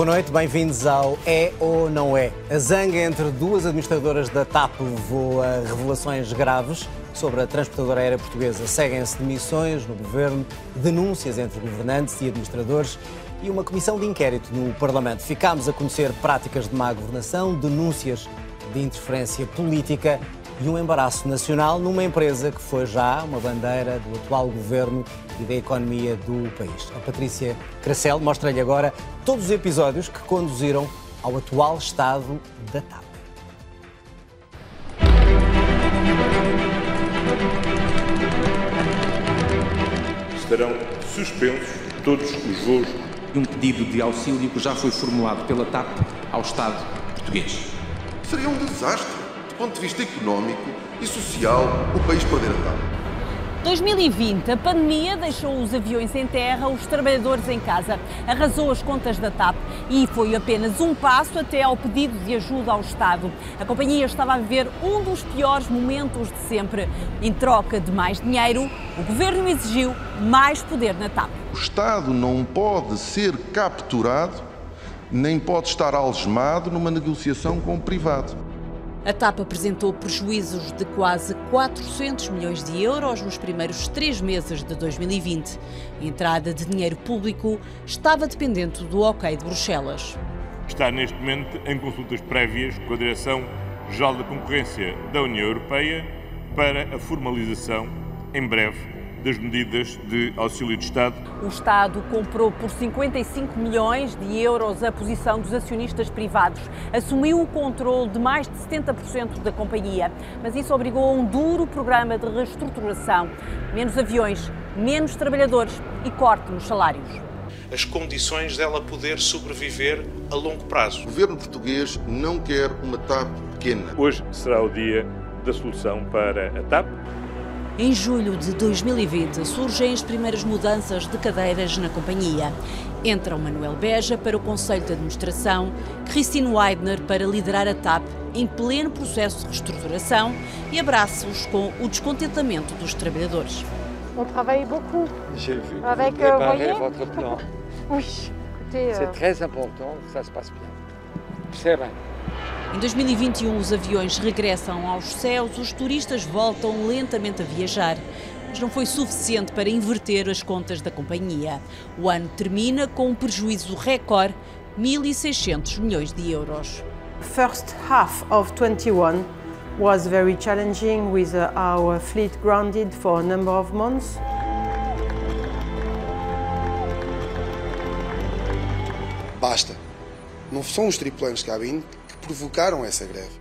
Boa noite, bem-vindos ao É ou Não É. A zanga entre duas administradoras da TAP levou a revelações graves sobre a transportadora aérea portuguesa. Seguem-se demissões no governo, denúncias entre governantes e administradores e uma comissão de inquérito no Parlamento. Ficámos a conhecer práticas de má governação, denúncias de interferência política e um embaraço nacional numa empresa que foi já uma bandeira do atual governo e da economia do país. A Patrícia Cracel mostra-lhe agora todos os episódios que conduziram ao atual estado da TAP. Estarão suspensos todos os voos. Um pedido de auxílio que já foi formulado pela TAP ao Estado português. Seria um desastre, ponto de vista económico e social, o país perder a TAP. 2020, a pandemia deixou os aviões em terra, os trabalhadores em casa, arrasou as contas da TAP e foi apenas um passo até ao pedido de ajuda ao Estado. A companhia estava a viver um dos piores momentos de sempre. Em troca de mais dinheiro, o governo exigiu mais poder na TAP. O Estado não pode ser capturado, nem pode estar algemado numa negociação com o privado. A TAP apresentou prejuízos de quase 400 milhões de euros nos primeiros três meses de 2020. A entrada de dinheiro público estava dependente do ok de Bruxelas. Está neste momento em consultas prévias com a Direção-Geral da Concorrência da União Europeia para a formalização, em breve, das medidas de auxílio de Estado. O Estado comprou por 55 milhões de euros a posição dos acionistas privados, assumiu o controle de mais de 70% da companhia, mas isso obrigou a um duro programa de reestruturação. Menos aviões, menos trabalhadores e corte nos salários. As condições dela poder sobreviver a longo prazo. O governo português não quer uma TAP pequena. Hoje será o dia da solução para a TAP. Em julho de 2020 surgem as primeiras mudanças de cadeiras na companhia. Entra o Manuel Beja para o Conselho de Administração, Christine Weidner para liderar a TAP em pleno processo de reestruturação e abraços com o descontentamento dos trabalhadores. On travaille beaucoup J'ai vu avec vous euh, préparez voyez votre plan. Oui, écoutez, euh, C'est très important que ça se passe bien. Serein. Em 2021, os aviões regressam aos céus, os turistas voltam lentamente a viajar. Mas não foi suficiente para inverter as contas da companhia. O ano termina com um prejuízo recorde, 1.600 milhões de euros. first half of 21 was very challenging with uh, our fleet grounded for a number of months. Basta. Não são os tripulantes de cabine provocaram essa greve.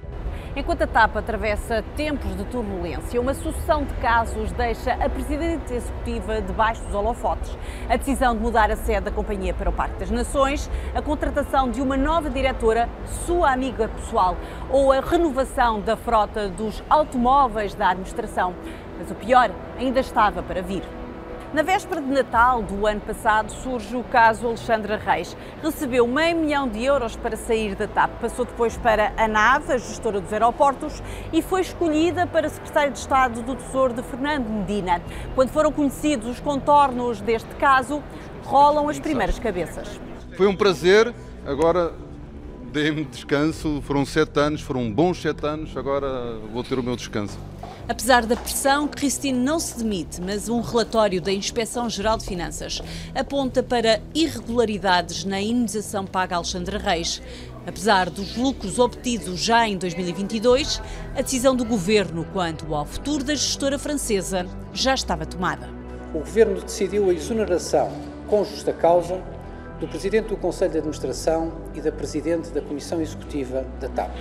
Enquanto a TAP atravessa tempos de turbulência, uma sucessão de casos deixa a Presidente Executiva debaixo dos holofotes. A decisão de mudar a sede da companhia para o Parque das Nações, a contratação de uma nova diretora, sua amiga pessoal, ou a renovação da frota dos automóveis da administração. Mas o pior ainda estava para vir. Na véspera de Natal do ano passado surge o caso Alexandra Reis. Recebeu meio milhão de euros para sair da TAP. Passou depois para a NAV, a gestora dos aeroportos, e foi escolhida para secretário de Estado do Tesouro de Fernando Medina. Quando foram conhecidos os contornos deste caso, rolam as primeiras cabeças. Foi um prazer, agora dei-me descanso, foram sete anos, foram bons sete anos, agora vou ter o meu descanso. Apesar da pressão, Cristine não se demite, mas um relatório da Inspeção-Geral de Finanças aponta para irregularidades na indenização paga a Alexandra Reis. Apesar dos lucros obtidos já em 2022, a decisão do governo quanto ao futuro da gestora francesa já estava tomada. O governo decidiu a exoneração, com justa causa, do presidente do Conselho de Administração e da presidente da Comissão Executiva da TAP.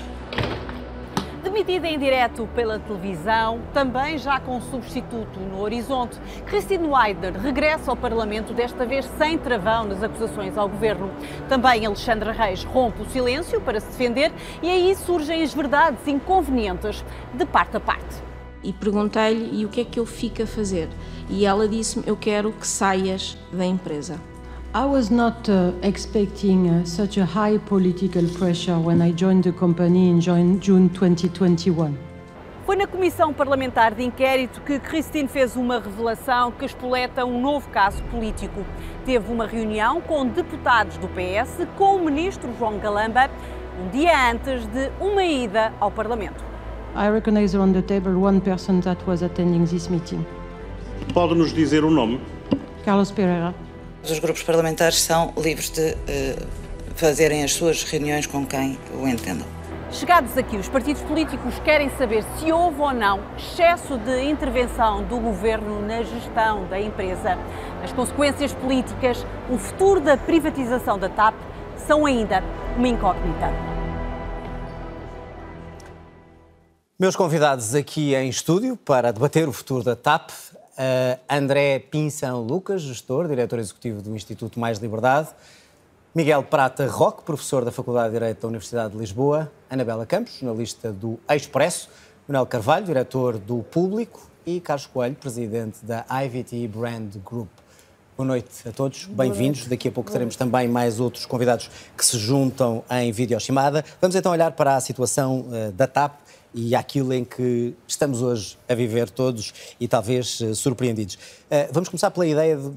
Demitida em direto pela televisão, também já com substituto no horizonte, Christine Weider regressa ao Parlamento, desta vez sem travão nas acusações ao governo. Também Alexandra Reis rompe o silêncio para se defender e aí surgem as verdades inconvenientes de parte a parte. E perguntei-lhe e o que é que eu fico a fazer? E ela disse-me: Eu quero que saias da empresa. I was not uh, expecting uh, such a high political pressure when I joined the company in June 2021. Foi na Comissão Parlamentar de Inquérito que Christine fez uma revelação que espoleta um novo caso político. Teve uma reunião com deputados do PS com o ministro João Galamba um dia antes de uma ida ao Parlamento. I recognize on the table one person that was attending this meeting. Pode nos dizer o nome? Carlos Pereira. Os grupos parlamentares são livres de uh, fazerem as suas reuniões com quem o entendam. Chegados aqui, os partidos políticos querem saber se houve ou não excesso de intervenção do governo na gestão da empresa. As consequências políticas, o futuro da privatização da TAP são ainda uma incógnita. Meus convidados aqui em estúdio para debater o futuro da TAP, uh, André Pinção Lucas, gestor, diretor executivo do Instituto Mais Liberdade, Miguel Prata Roque, professor da Faculdade de Direito da Universidade de Lisboa, Anabela Campos, jornalista do Expresso, Manuel Carvalho, diretor do Público. E Carlos Coelho, presidente da IVT Brand Group. Boa noite a todos, bem-vindos. Daqui a pouco teremos também mais outros convidados que se juntam em videochamada. Vamos então olhar para a situação uh, da TAP e aquilo em que estamos hoje a viver todos e talvez uh, surpreendidos. Uh, vamos começar pela ideia de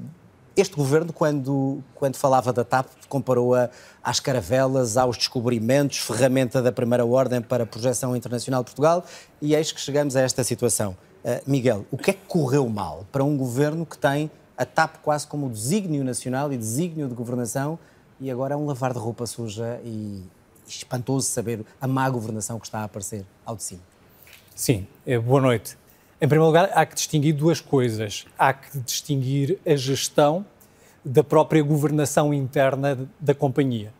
este governo, quando, quando falava da TAP, comparou-a às caravelas, aos descobrimentos, ferramenta da primeira ordem para a projeção internacional de Portugal, e eis que chegamos a esta situação. Uh, Miguel, o que é que correu mal para um governo que tem a TAP quase como desígnio nacional e desígnio de governação e agora é um lavar de roupa suja e espantoso saber a má governação que está a aparecer ao de cima. Sim, eh, boa noite. Em primeiro lugar, há que distinguir duas coisas. Há que distinguir a gestão da própria governação interna da companhia.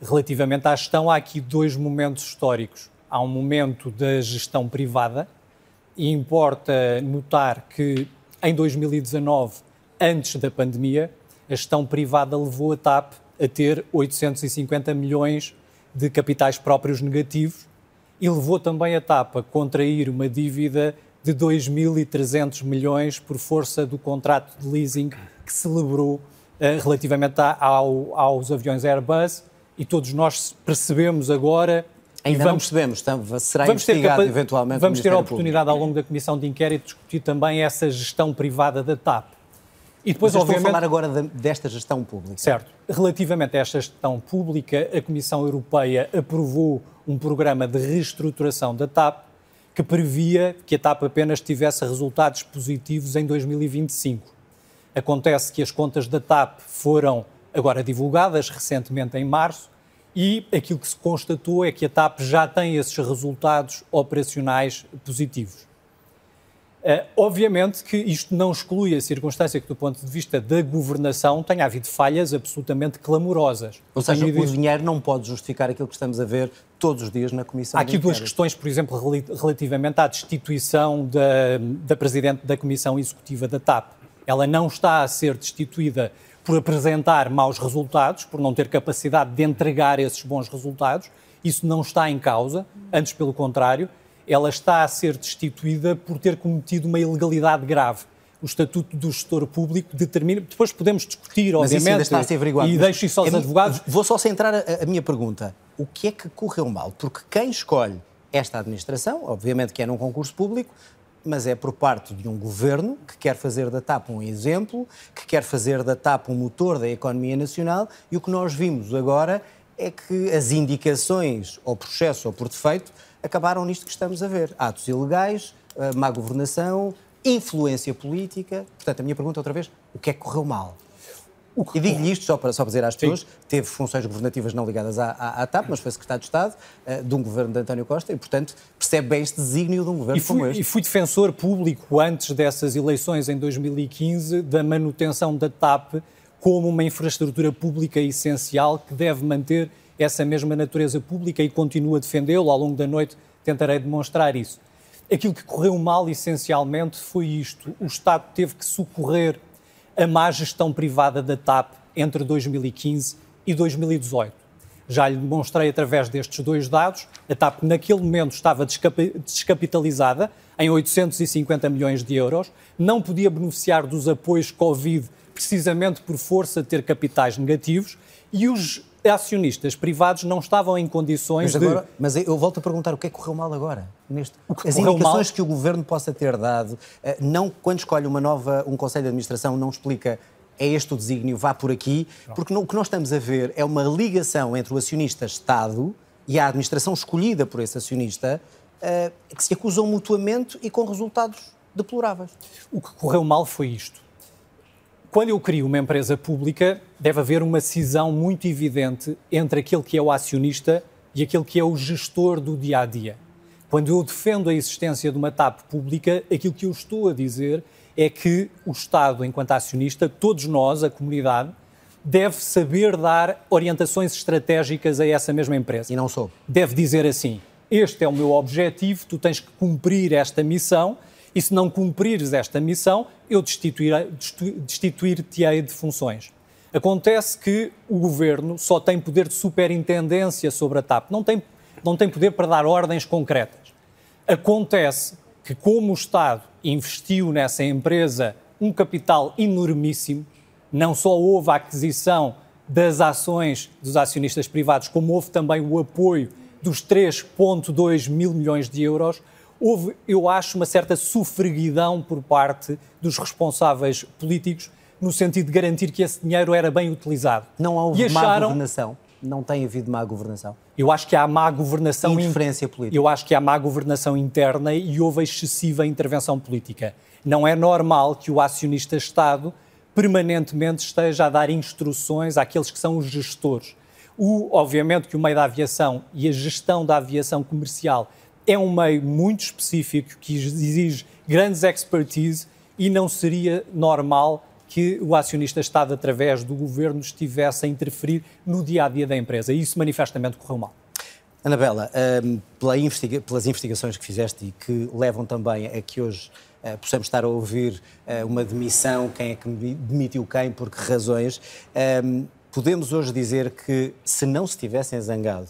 Relativamente à gestão, há aqui dois momentos históricos. Há um momento da gestão privada, e importa notar que em 2019, antes da pandemia, a gestão privada levou a TAP a ter 850 milhões de capitais próprios negativos e levou também a TAP a contrair uma dívida de 2.300 milhões por força do contrato de leasing que celebrou uh, relativamente a, ao, aos aviões Airbus e todos nós percebemos agora Ainda vamos, não percebemos, será vamos investigado ter, eventualmente Vamos ter a oportunidade Público. ao longo da Comissão de Inquérito de discutir também essa gestão privada da TAP. E depois, Mas obviamente, estou a falar agora de, desta gestão pública. Certo. Relativamente a esta gestão pública, a Comissão Europeia aprovou um programa de reestruturação da TAP que previa que a TAP apenas tivesse resultados positivos em 2025. Acontece que as contas da TAP foram agora divulgadas recentemente em março e aquilo que se constatou é que a TAP já tem esses resultados operacionais positivos. Uh, obviamente que isto não exclui a circunstância que, do ponto de vista da governação, tenha havido falhas absolutamente clamorosas. Ou seja, o dinheiro não pode justificar aquilo que estamos a ver todos os dias na Comissão. Há aqui duas questões, por exemplo, relativamente à destituição da, da Presidente da Comissão Executiva da TAP. Ela não está a ser destituída por apresentar maus resultados, por não ter capacidade de entregar esses bons resultados. Isso não está em causa, antes pelo contrário ela está a ser destituída por ter cometido uma ilegalidade grave. O Estatuto do Gestor Público determina. Depois podemos discutir, Mas obviamente. Isso está a ser averiguado. E deixo isso aos é, advogados. Vou só centrar a, a minha pergunta. O que é que correu mal? Porque quem escolhe esta administração, obviamente que é num concurso público, mas é por parte de um governo que quer fazer da TAP um exemplo, que quer fazer da TAP um motor da economia nacional, e o que nós vimos agora é que as indicações, ou processo ou por defeito, acabaram nisto que estamos a ver. Atos ilegais, eh, má governação, influência política. Portanto, a minha pergunta outra vez, o que é que correu mal? E digo-lhe isto só para, só para dizer às pessoas, Sim. teve funções governativas não ligadas à, à, à, TAP, mas foi secretário de Estado uh, de um governo de António Costa e, portanto, percebe bem este desígnio de um governo e fui, como este. E fui defensor público antes dessas eleições em 2015 da manutenção da TAP como uma infraestrutura pública essencial que deve manter essa mesma natureza pública e continuo a defendê-lo. Ao longo da noite tentarei demonstrar isso. Aquilo que correu mal, essencialmente, foi isto. O Estado teve que socorrer a má gestão privada da TAP entre 2015 e 2018. Já lhe demonstrei através destes dois dados. A TAP, naquele momento, estava descapitalizada em 850 milhões de euros, não podia beneficiar dos apoios Covid precisamente por força de ter capitais negativos e os acionistas privados não estavam em condições mas agora, de. Mas eu volto a perguntar o que é que correu mal agora? Neste... As correu indicações mal? que o governo possa ter dado, eh, não quando escolhe uma nova, um conselho de administração, não explica é este o desígnio, vá por aqui, porque o que nós estamos a ver é uma ligação entre o acionista Estado e a administração escolhida por esse acionista eh, que se acusam mutuamente e com resultados deploráveis. O que correu mal foi isto. Quando eu crio uma empresa pública, deve haver uma cisão muito evidente entre aquele que é o acionista e aquele que é o gestor do dia a dia. Quando eu defendo a existência de uma TAP pública, aquilo que eu estou a dizer é que o Estado, enquanto acionista, todos nós, a comunidade, deve saber dar orientações estratégicas a essa mesma empresa. E não sou. Deve dizer assim: este é o meu objetivo, tu tens que cumprir esta missão, e se não cumprires esta missão, eu destituir-te-ei de funções. Acontece que o governo só tem poder de superintendência sobre a TAP, não tem, não tem poder para dar ordens concretas. Acontece que, como o Estado investiu nessa empresa um capital enormíssimo, não só houve a aquisição das ações dos acionistas privados, como houve também o apoio dos 3,2 mil milhões de euros, houve, eu acho, uma certa sofreguidão por parte dos responsáveis políticos no sentido de garantir que esse dinheiro era bem utilizado. Não houve e acharam... má governação? Não tem havido má governação? Eu acho que há má governação... Interferência política? Eu acho que há má governação interna e houve excessiva intervenção política. Não é normal que o acionista Estado permanentemente esteja a dar instruções àqueles que são os gestores. O, obviamente que o meio da aviação e a gestão da aviação comercial é um meio muito específico que exige grandes expertise e não seria normal que o acionista Estado, através do governo, estivesse a interferir no dia a dia da empresa. E isso manifestamente correu mal. Anabela, um, pela investiga pelas investigações que fizeste e que levam também a que hoje uh, possamos estar a ouvir uh, uma demissão, quem é que demitiu quem, por que razões, um, podemos hoje dizer que se não se tivessem zangado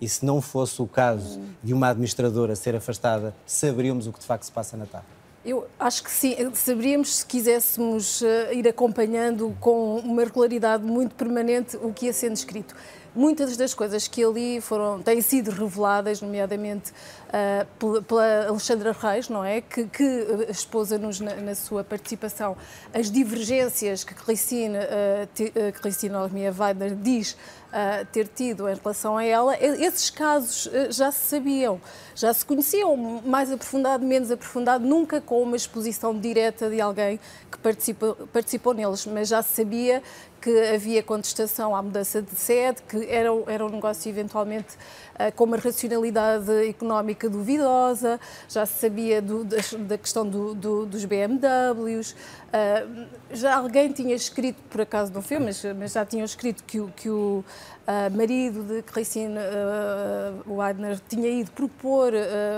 e se não fosse o caso de uma administradora ser afastada, saberíamos o que de facto se passa na TAP? Eu acho que sim, saberíamos se quiséssemos ir acompanhando com uma regularidade muito permanente o que ia sendo escrito muitas das coisas que ali foram, têm sido reveladas, nomeadamente uh, pela, Alexandra Reis, não é? Que, que expôs-nos na, na, sua participação as divergências que Cristina, uh, Cristina Almia Weidner diz uh, ter tido em relação a ela. Esses casos já se sabiam, já se conheciam, mais aprofundado, menos aprofundado, nunca com uma exposição direta de alguém que participou, participou neles, mas já se sabia que havia contestação à mudança de sede, que era, era um negócio eventualmente uh, com uma racionalidade económica duvidosa, já se sabia do, da, da, questão do, do, dos BMWs, uh, já alguém tinha escrito, por acaso não foi, mas, mas já tinham escrito que, que o uh, marido de Christine uh, Weidner tinha ido propor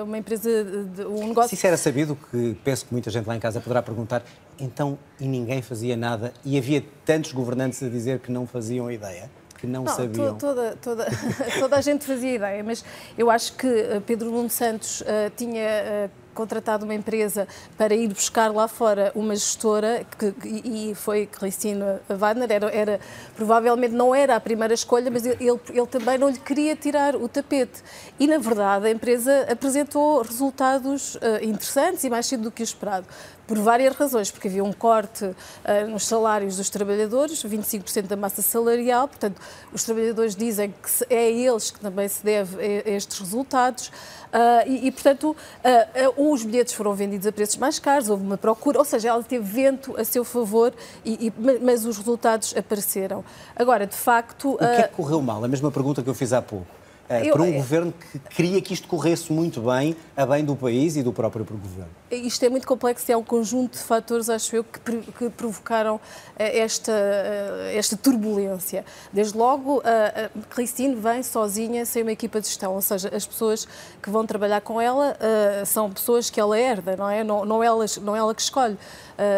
uma empresa, de, um negócio... Se isso era sabido, que penso que muita gente lá em casa poderá perguntar, então, e ninguém fazia nada, e havia tantos governantes a dizer que não faziam ideia? Que não, não sabiam. Toda, toda, toda a gente fazia ideia, mas eu acho que Pedro Nuno Santos uh, tinha uh, contratado uma empresa para ir buscar lá fora uma gestora que, e foi Cristina Wagner, era, era, provavelmente não era a primeira escolha, mas ele, ele também não lhe queria tirar o tapete. E, na verdade, a empresa apresentou resultados uh, interessantes e mais cedo do que o esperado por várias razões, porque havia um corte uh, nos salários dos trabalhadores, 25% da massa salarial, portanto, os trabalhadores dizem que é a eles que também se deve a, estes resultados. Uh, e, e, portanto, uh, os bilhetes foram vendidos a preços mais caros, houve uma procura, ou seja, ela teve vento a seu favor, e, e, mas os resultados apareceram. Agora, de facto. O que é que correu mal? A mesma pergunta que eu fiz há pouco. Eu, para um governo que queria que isto corresse muito bem, a bem do país e do próprio governo. Isto é muito complexo e é um conjunto de fatores, acho eu, que, que provocaram eh, esta, eh, esta turbulência. Desde logo, a vem sozinha, sem uma equipa de gestão, ou seja, as pessoas que vão trabalhar com ela eh, são pessoas que ela herda, não é? Não, não, ela, não ela que escolhe.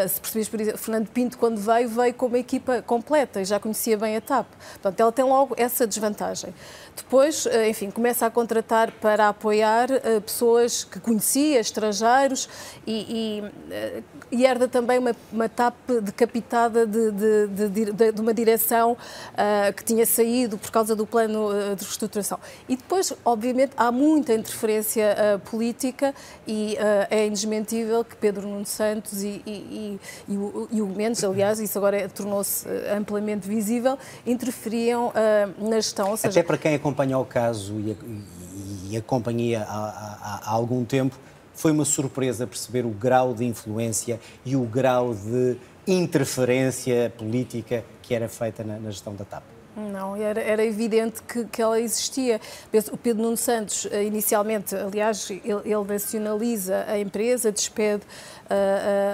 se percebes, por exemplo, Fernando Pinto, quando veio, veio com uma equipa completa e já conhecia bem a TAP. Portanto, ela tem logo essa desvantagem. Depois, enfim, começa a contratar para apoiar pessoas que conhecia, estrangeiros, e, e, e herda também uma, uma TAP decapitada de, de, de, de uma direção uh, que tinha saído por causa do plano de reestruturação. E depois, obviamente, há muita interferência uh, política e uh, é indesmentível que Pedro Nuno Santos e, e, e, o, e o Mendes, aliás, isso agora é, tornou-se amplamente visível, interferiam na gestão. Seja... Até para quem acompanha o caso e, e acompanha há, há, há algum tempo, foi uma surpresa perceber o grau de influência e o grau de interferência política que era feita na, na gestão da TAP. Não, era, era evidente que, que, ela existia. O Pedro Nuno Santos, eh, inicialmente, aliás, ele, ele nacionaliza a empresa, despede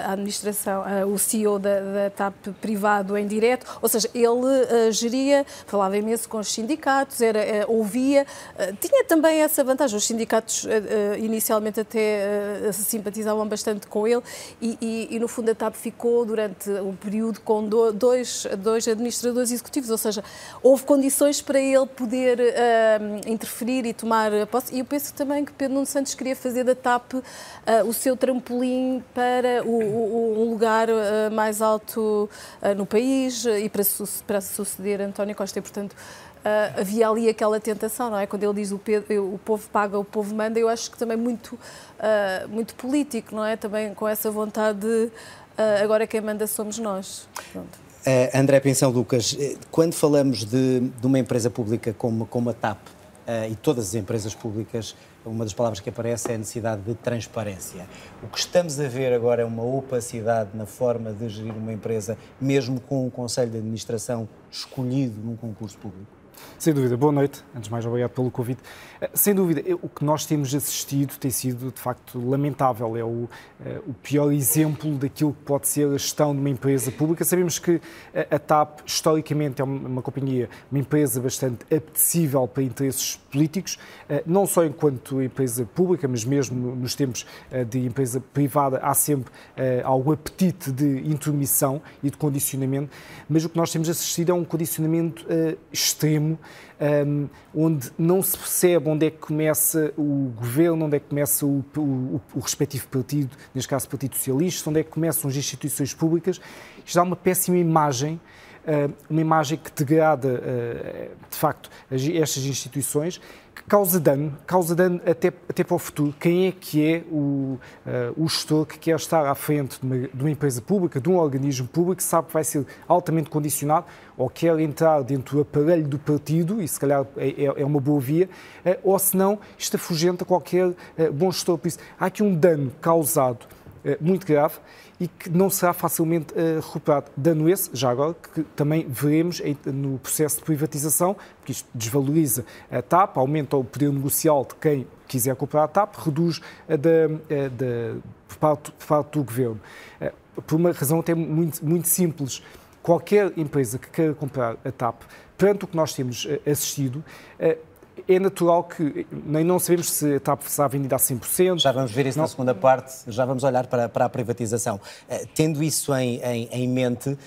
a administração, o CEO da, da, TAP privado em direto, ou seja, ele geria, falava imenso com os sindicatos, era, eh, ouvia, eh, tinha também essa vantagem, os sindicatos eh, inicialmente até simpatizavam bastante com ele e, e, e no fundo a TAP ficou durante um período com dois, dois administradores executivos, ou seja, houve condições para ele poder uh, interferir e tomar posse. E eu penso também que Pedro Nuno Santos queria fazer da TAP uh, o seu trampolim para para o, o, um lugar uh, mais alto uh, no país e para, para suceder António Costa. E, portanto, uh, havia ali aquela tentação, não é? Quando ele diz o, o povo paga, o povo manda, eu acho que também muito, muito político, não é? Também com essa vontade de agora quem manda somos nós. Uh, André Pensão Lucas, quando falamos de, de, uma empresa pública como, como a TAP uh, e todas as empresas públicas uma das palavras que aparece é a necessidade de transparência. O que estamos a ver agora é uma opacidade na forma de gerir uma empresa, mesmo com um conselho de administração escolhido num concurso público. Sem dúvida. Boa noite. Antes de mais, obrigado pelo convite. Eh, sem dúvida, o que nós temos assistido tem sido, de facto, lamentável. É o, eh, o pior exemplo daquilo que pode ser a gestão de uma empresa pública. Sabemos que a TAP, historicamente, é uma, companhia, uma empresa bastante apetecível para interesses políticos, eh, não só enquanto empresa pública, mas mesmo nos tempos de empresa privada, há sempre algum apetite de intromissão e de condicionamento. Mas o que nós temos assistido é um condicionamento extremo um, onde não se percebe onde é que começa o governo, onde é que começa o, o, o respectivo partido, neste caso o Partido Socialista, onde é que começam as instituições públicas. Isto dá uma péssima imagem uma imagem que degrada, de facto, estas instituições causa dano, causa dano até, até para o futuro. Quem é que é o, uh, o gestor que quer estar à frente de uma, de uma, empresa pública, de um organismo público, que sabe que vai ser altamente condicionado ou quer entrar dentro do aparelho do partido, e se calhar é, é, é uma boa via, ou se não, isto afugenta qualquer bom gestor. Por isso, há aqui um dano causado muito grave e que não será facilmente uh, recuperado. Dano esse, já agora, que também veremos no processo de privatização, porque isto desvaloriza a TAP, aumenta o poder negocial de quem quiser comprar a TAP, reduz a da, a da, por, parte, por parte do governo. Uh, por uma razão até muito, muito simples. Qualquer empresa que queira comprar a TAP, perante o que nós temos assistido, é natural que nem não sabemos se a TAP será vendida a 100%. Já vamos ver isso não. na segunda parte, já vamos olhar para, para a privatização. Uh, tendo isso em, em, em mente, uh,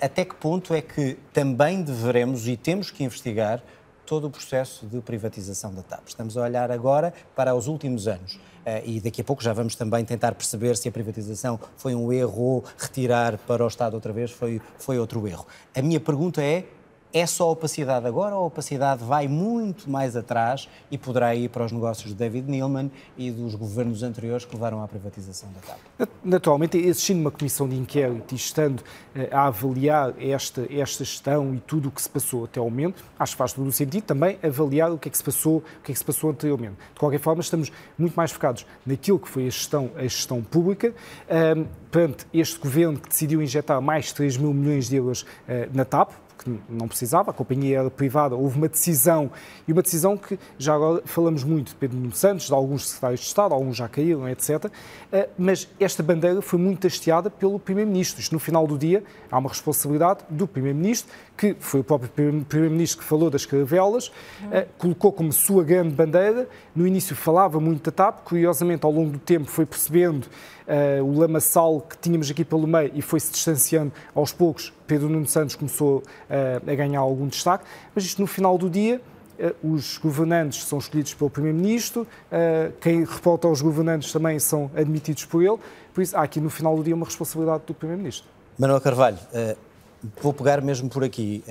até que ponto é que também deveremos e temos que investigar todo o processo de privatização da TAP? Estamos a olhar agora para os últimos anos. Uh, e daqui a pouco já vamos também tentar perceber se a privatização foi um erro ou retirar para o Estado outra vez foi, foi outro erro. A minha pergunta é: é só opacidade agora ou a opacidade vai muito mais atrás e poderá ir para os negócios de David Neilman e dos governos anteriores que levaram à privatização da TAP? Naturalmente, existindo uma comissão de inquérito e estando eh, a avaliar esta, esta gestão e tudo o que se passou até ao momento, acho que faz todo o sentido também avaliar o que é que se passou, o que é que se passou anteriormente. De qualquer forma, estamos muito mais focados naquilo que foi a gestão, a gestão pública, um, ehm, perante este governo que decidiu injetar mais 3 mil milhões de euros uh, na TAP, que não precisava, a companhia era privada, houve uma decisão, e uma decisão que já agora falamos muito de Pedro Nuno Santos, de alguns secretários de Estado, alguns já caíram, etc. Eh, mas esta bandeira foi muito hasteada pelo Primeiro-Ministro. Isto, no final do dia, há uma responsabilidade do Primeiro-Ministro, que foi o próprio Primeiro-Ministro que falou das caravelas, uhum. colocou como sua grande bandeira. No início falava muito da TAP, curiosamente, ao longo do tempo, foi percebendo uh, o lamaçal que tínhamos aqui pelo meio e foi-se distanciando aos poucos. Pedro Nuno Santos começou uh, a ganhar algum destaque, mas isto no final do dia os governantes são escolhidos pelo Primeiro-Ministro, quem reporta aos governantes também são admitidos por ele, por isso há aqui no final do dia uma responsabilidade do Primeiro-Ministro. Manuel Carvalho, vou pegar mesmo por aqui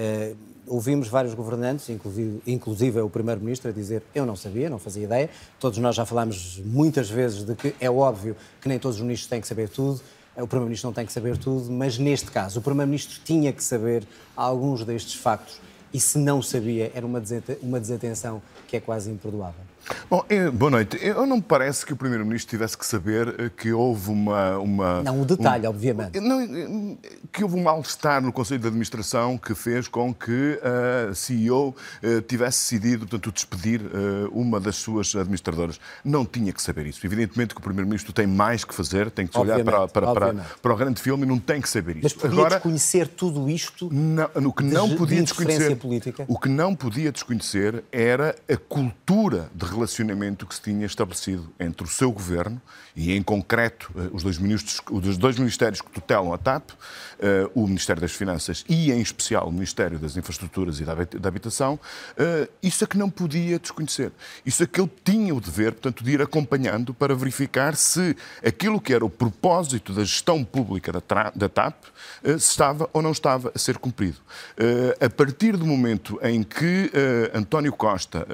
ouvimos vários governantes, inclusive, inclusive o Primeiro-Ministro, a dizer eu não sabia, não fazia ideia. Todos nós já falámos muitas vezes de que é óbvio que nem todos os ministros têm que saber tudo, o Primeiro-Ministro não tem que saber tudo, mas neste caso o Primeiro-Ministro tinha que saber alguns destes factos e se não sabia era uma desatenção que é quase imperdoável. Bom, boa noite. Eu não me parece que o Primeiro-Ministro tivesse que saber eh, que houve uma. uma não, um detalhe, um, obviamente. Não, eh, que houve um mal-estar no Conselho de Administração que fez com que a CEO tivesse decidido, portanto, despedir uma das suas administradoras. Não tinha que saber isso. Evidentemente que o Primeiro-Ministro tem mais que fazer, tem que olhar para, para, para, para, o grande filme e não tem que saber isso. Mas podia Agora, desconhecer tudo isto? Não, o que não de, podia de desconhecer. Política? O que não podia desconhecer era a cultura de relacionamento que se tinha estabelecido entre o seu governo e, em concreto, eh, os dois, ministros, os dois ministérios que tutelam a TAP, eh, o Ministério das Finanças e, em especial, o Ministério das Infraestruturas e da Habitação, eh, isso é que não podia desconhecer. Isso é que ele tinha o dever, portanto, de ir acompanhando para verificar se aquilo que era o propósito da gestão pública da TAP estava ou não estava a ser cumprido. A partir do momento em que António Costa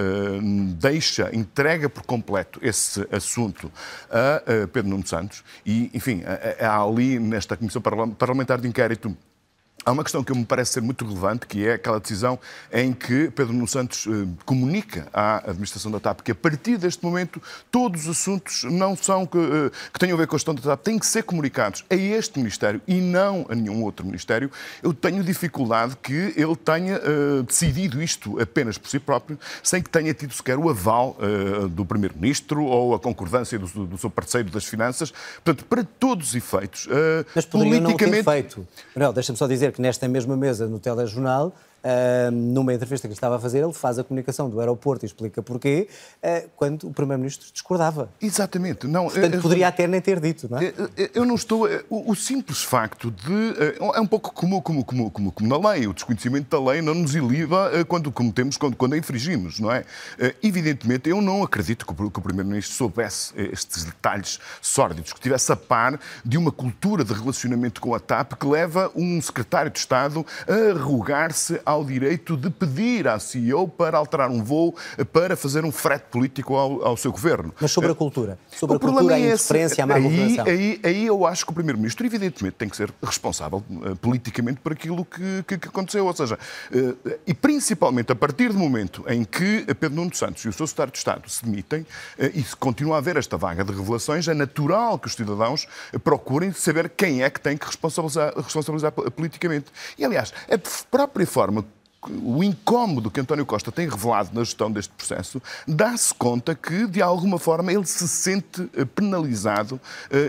deixa, entrega por completo esse assunto a Pedro Nuno Santos e, enfim, há ali nesta Comissão Parlamentar de Inquérito Há uma questão que me parece ser muito relevante, que é aquela decisão em que Pedro Nuno Santos eh, comunica à administração da TAP que a partir deste momento todos os assuntos não são que, eh, que tenham a ver com a gestão da TAP têm que ser comunicados a este Ministério e não a nenhum outro Ministério. Eu tenho dificuldade que ele tenha uh, decidido isto apenas por si próprio, sem que tenha tido sequer o aval uh, do Primeiro-Ministro ou a concordância do, do, seu parceiro das Finanças. Portanto, para todos os efeitos, uh, Mas politicamente... não ter feito. Manuel, deixa-me só dizer que nesta mesma mesa no telejornal Uh, numa entrevista que estava a fazer, ele faz a comunicação do aeroporto e explica porquê, uh, quando o Primeiro-Ministro discordava. Exatamente. Não, Portanto, uh, poderia até nem ter dito, não é? Eu não estou... O, o simples facto de... É um pouco como, como, como, como, como na lei. O desconhecimento da lei não nos iliva quando cometemos, quando, quando a infringimos, não é? Evidentemente, eu não acredito que o, que o Primeiro-Ministro soubesse estes detalhes sórdidos, que tivesse a par de uma cultura de relacionamento com a TAP que leva um secretário de Estado a arrogar-se ao direito de pedir à CEO para alterar um voo para fazer um frete político ao, ao seu governo. Mas sobre a cultura? Sobre o a cultura, a é interferência, a má aí, aí, aí eu acho que o Primeiro-Ministro, evidentemente, tem que ser responsável uh, politicamente por aquilo que, que, que aconteceu. Ou seja, uh, e principalmente a partir do momento em que Pedro Nuno Santos e o seu secretário de Estado se demitem uh, e se continua a haver esta vaga de revelações, é natural que os cidadãos procurem saber quem é que tem que responsabilizar, responsabilizar politicamente. E, aliás, a própria forma o incómodo que António Costa tem revelado na gestão deste processo, dá-se conta que, de alguma forma, ele se sente eh, penalizado uh,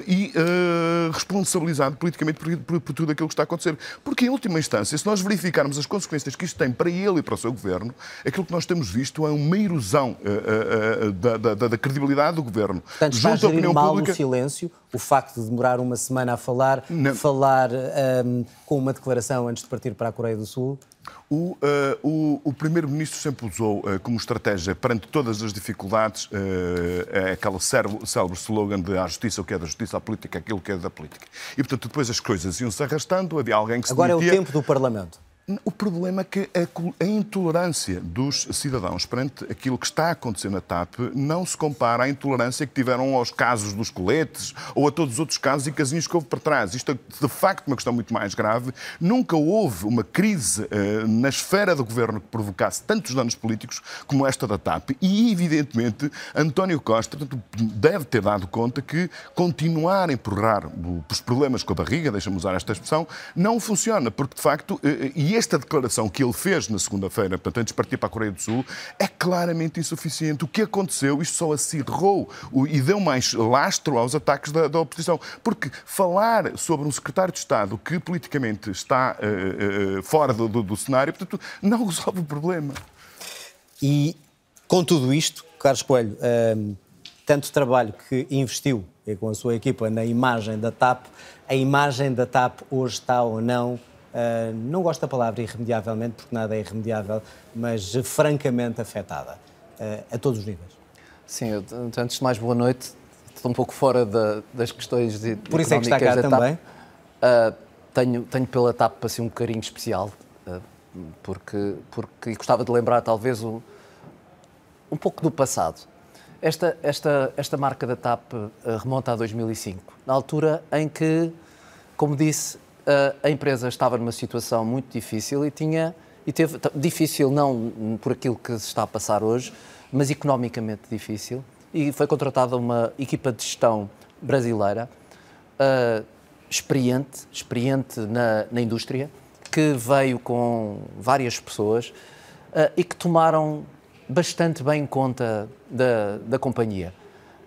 e uh, responsabilizado politicamente por, por, por, tudo aquilo que está a acontecer. Porque, em última instância, se nós verificarmos as consequências que isto tem para ele e para o seu governo, aquilo que nós temos visto é uma erosão uh, da, da, da, credibilidade do governo. Portanto, está junto a gerir mal pública... o silêncio, o facto de demorar uma semana a falar, Não. falar um, com uma declaração antes de partir para a Coreia do Sul? O, uh, o, o Primeiro-Ministro sempre usou uh, como estratégia, perante todas as dificuldades, uh, é aquele célebre slogan de a justiça, o que é da justiça, a política, aquilo que é da política. E, portanto, depois as coisas iam-se arrastando, havia alguém que se Agora é o tempo do Parlamento. O problema é que a, intolerância dos cidadãos perante aquilo que está a acontecer na TAP não se compara à intolerância que tiveram aos casos dos coletes ou a todos os outros casos e casinhos que houve para trás. Isto é, de facto, uma questão muito mais grave. Nunca houve uma crise uh, na esfera do governo que provocasse tantos danos políticos como esta da TAP. E, evidentemente, António Costa deve ter dado conta que continuar a empurrar os problemas com a barriga, deixa-me usar esta expressão, não funciona, porque, de facto, uh, e esta declaração que ele fez na segunda-feira, portanto, antes de partir para a Coreia do Sul, é claramente insuficiente. O que aconteceu, isto só acirrou e deu mais lastro aos ataques da, da oposição. Porque falar sobre um secretário de Estado que politicamente está uh, uh, fora do, do, do cenário, portanto, não resolve o problema. E com tudo isto, Carlos Coelho, um, tanto trabalho que investiu com a sua equipa na imagem da TAP, a imagem da TAP hoje está ou não uh, não gosto da palavra irremediavelmente, porque nada é irremediável, mas francamente afetada, uh, a todos os níveis. Sim, eu, antes de mais, boa noite. Estou um pouco fora da, das questões de Por isso é que está cá também? Uh, tenho, tenho pela TAP assim, um carinho especial, porque, porque gostava de lembrar talvez um, um pouco do passado. Esta, esta, esta marca da TAP remonta a 2005, na altura em que, como disse, a empresa estava numa situação muito difícil e tinha e teve difícil não por aquilo que se está a passar hoje, mas economicamente difícil. E foi contratada uma equipa de gestão brasileira uh, experiente, experiente na, na, indústria, que veio com várias pessoas uh, e que tomaram bastante bem conta da, da companhia.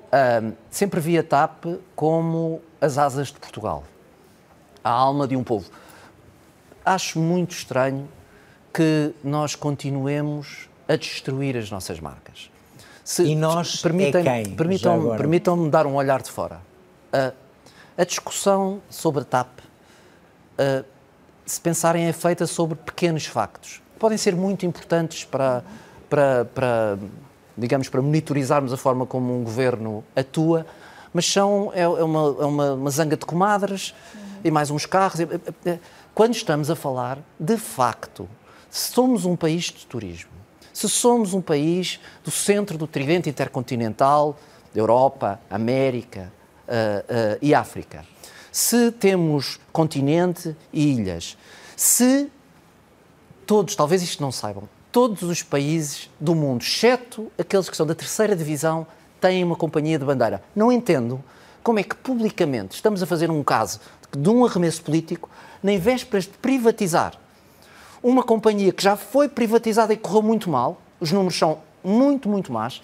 Uh, sempre via TAP como as asas de Portugal a alma de um povo. Acho muito estranho que nós continuemos a destruir as nossas marcas. Se, e nós permitem, é quem? Permitam-me permitam dar um olhar de fora. Uh, a discussão sobre a TAP, uh, se pensarem, é feita sobre pequenos factos. Podem ser muito importantes para, para, para, digamos, para monitorizarmos a forma como um governo atua, mas são, é, é uma, é uma, uma zanga de comadres, e mais uns carros. Quando estamos a falar, de facto, se somos um país de turismo, se somos um país do centro do tridente intercontinental, Europa, América uh, uh, e África, se temos continente e ilhas, se todos, talvez isto não saibam, todos os países do mundo, exceto aqueles que são da terceira divisão, têm uma companhia de bandeira. Não entendo como é que publicamente estamos a fazer um caso de um arremesso político, nem vésperas de privatizar uma companhia que já foi privatizada e correu muito mal, os números são muito, muito más.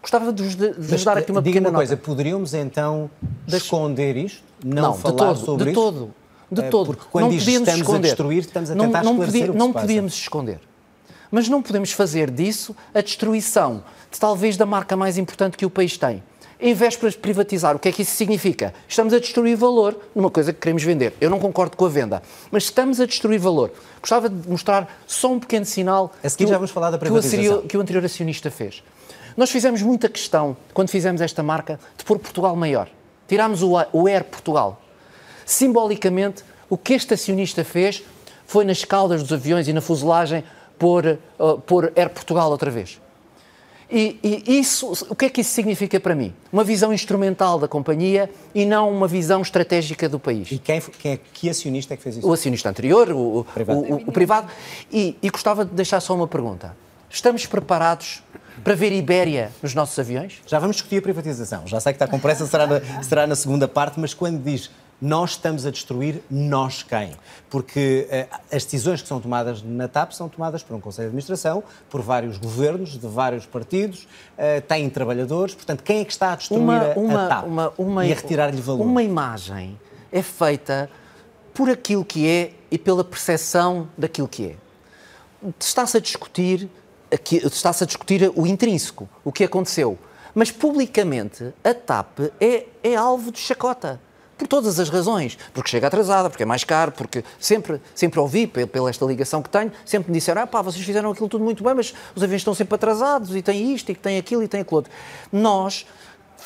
Gostava de vos, dar aqui uma diga pequena uma coisa, poderíamos então esconder isto? Não, não falar de todo, sobre de isto? todo, de é, todo. Porque quando não diz podíamos estamos esconder. a destruir, estamos a não, tentar não, esclarecer não se passa. podíamos esconder. Mas não podemos fazer disso a destruição de talvez da marca mais importante que o país tem em vésperas de privatizar. O que é que isso significa? Estamos a destruir valor numa coisa que queremos vender. Eu não concordo com a venda, mas estamos a destruir valor. Gostava de mostrar só um pequeno sinal a que, já vamos falar da privatização. Que, o, que o anterior acionista fez. Nós fizemos muita questão, quando fizemos esta marca, de pôr Portugal maior. Tirámos o, o Air Portugal. Simbolicamente, o que este acionista fez foi nas caudas dos aviões e na fuselagem pôr, uh, pôr Air Portugal outra vez. E, e, isso, o que é que isso significa para mim? Uma visão instrumental da companhia e não uma visão estratégica do país. E quem, quem é, que acionista é que fez isso? O acionista anterior, o, o privado. O, o, privado. E, e gostava de deixar só uma pergunta. Estamos preparados para ver Ibéria nos nossos aviões? Já vamos discutir a privatização. Já sei que está com pressa, será na, será na segunda parte, mas quando diz nós estamos a destruir nós quem? Porque uh, as decisões que são tomadas na TAP são tomadas por um Conselho de Administração, por vários governos, de vários partidos, uh, têm trabalhadores, portanto, quem é que está a destruir uma, a, uma, a TAP uma, uma, e a retirar-lhe valor? Uma imagem é feita por aquilo que é e pela percepção daquilo que é. Está-se a discutir está-se a discutir o intrínseco, o que aconteceu. Mas publicamente a TAP é, é alvo de chacota por todas as razões, porque chega atrasada, porque é mais caro, porque sempre, sempre ouvi, pela esta ligação que tenho, sempre me disseram, ah pá, vocês fizeram aquilo tudo muito bem, mas os aviões estão sempre atrasados, e tem isto, e tem aquilo, e tem aquilo outro. Nós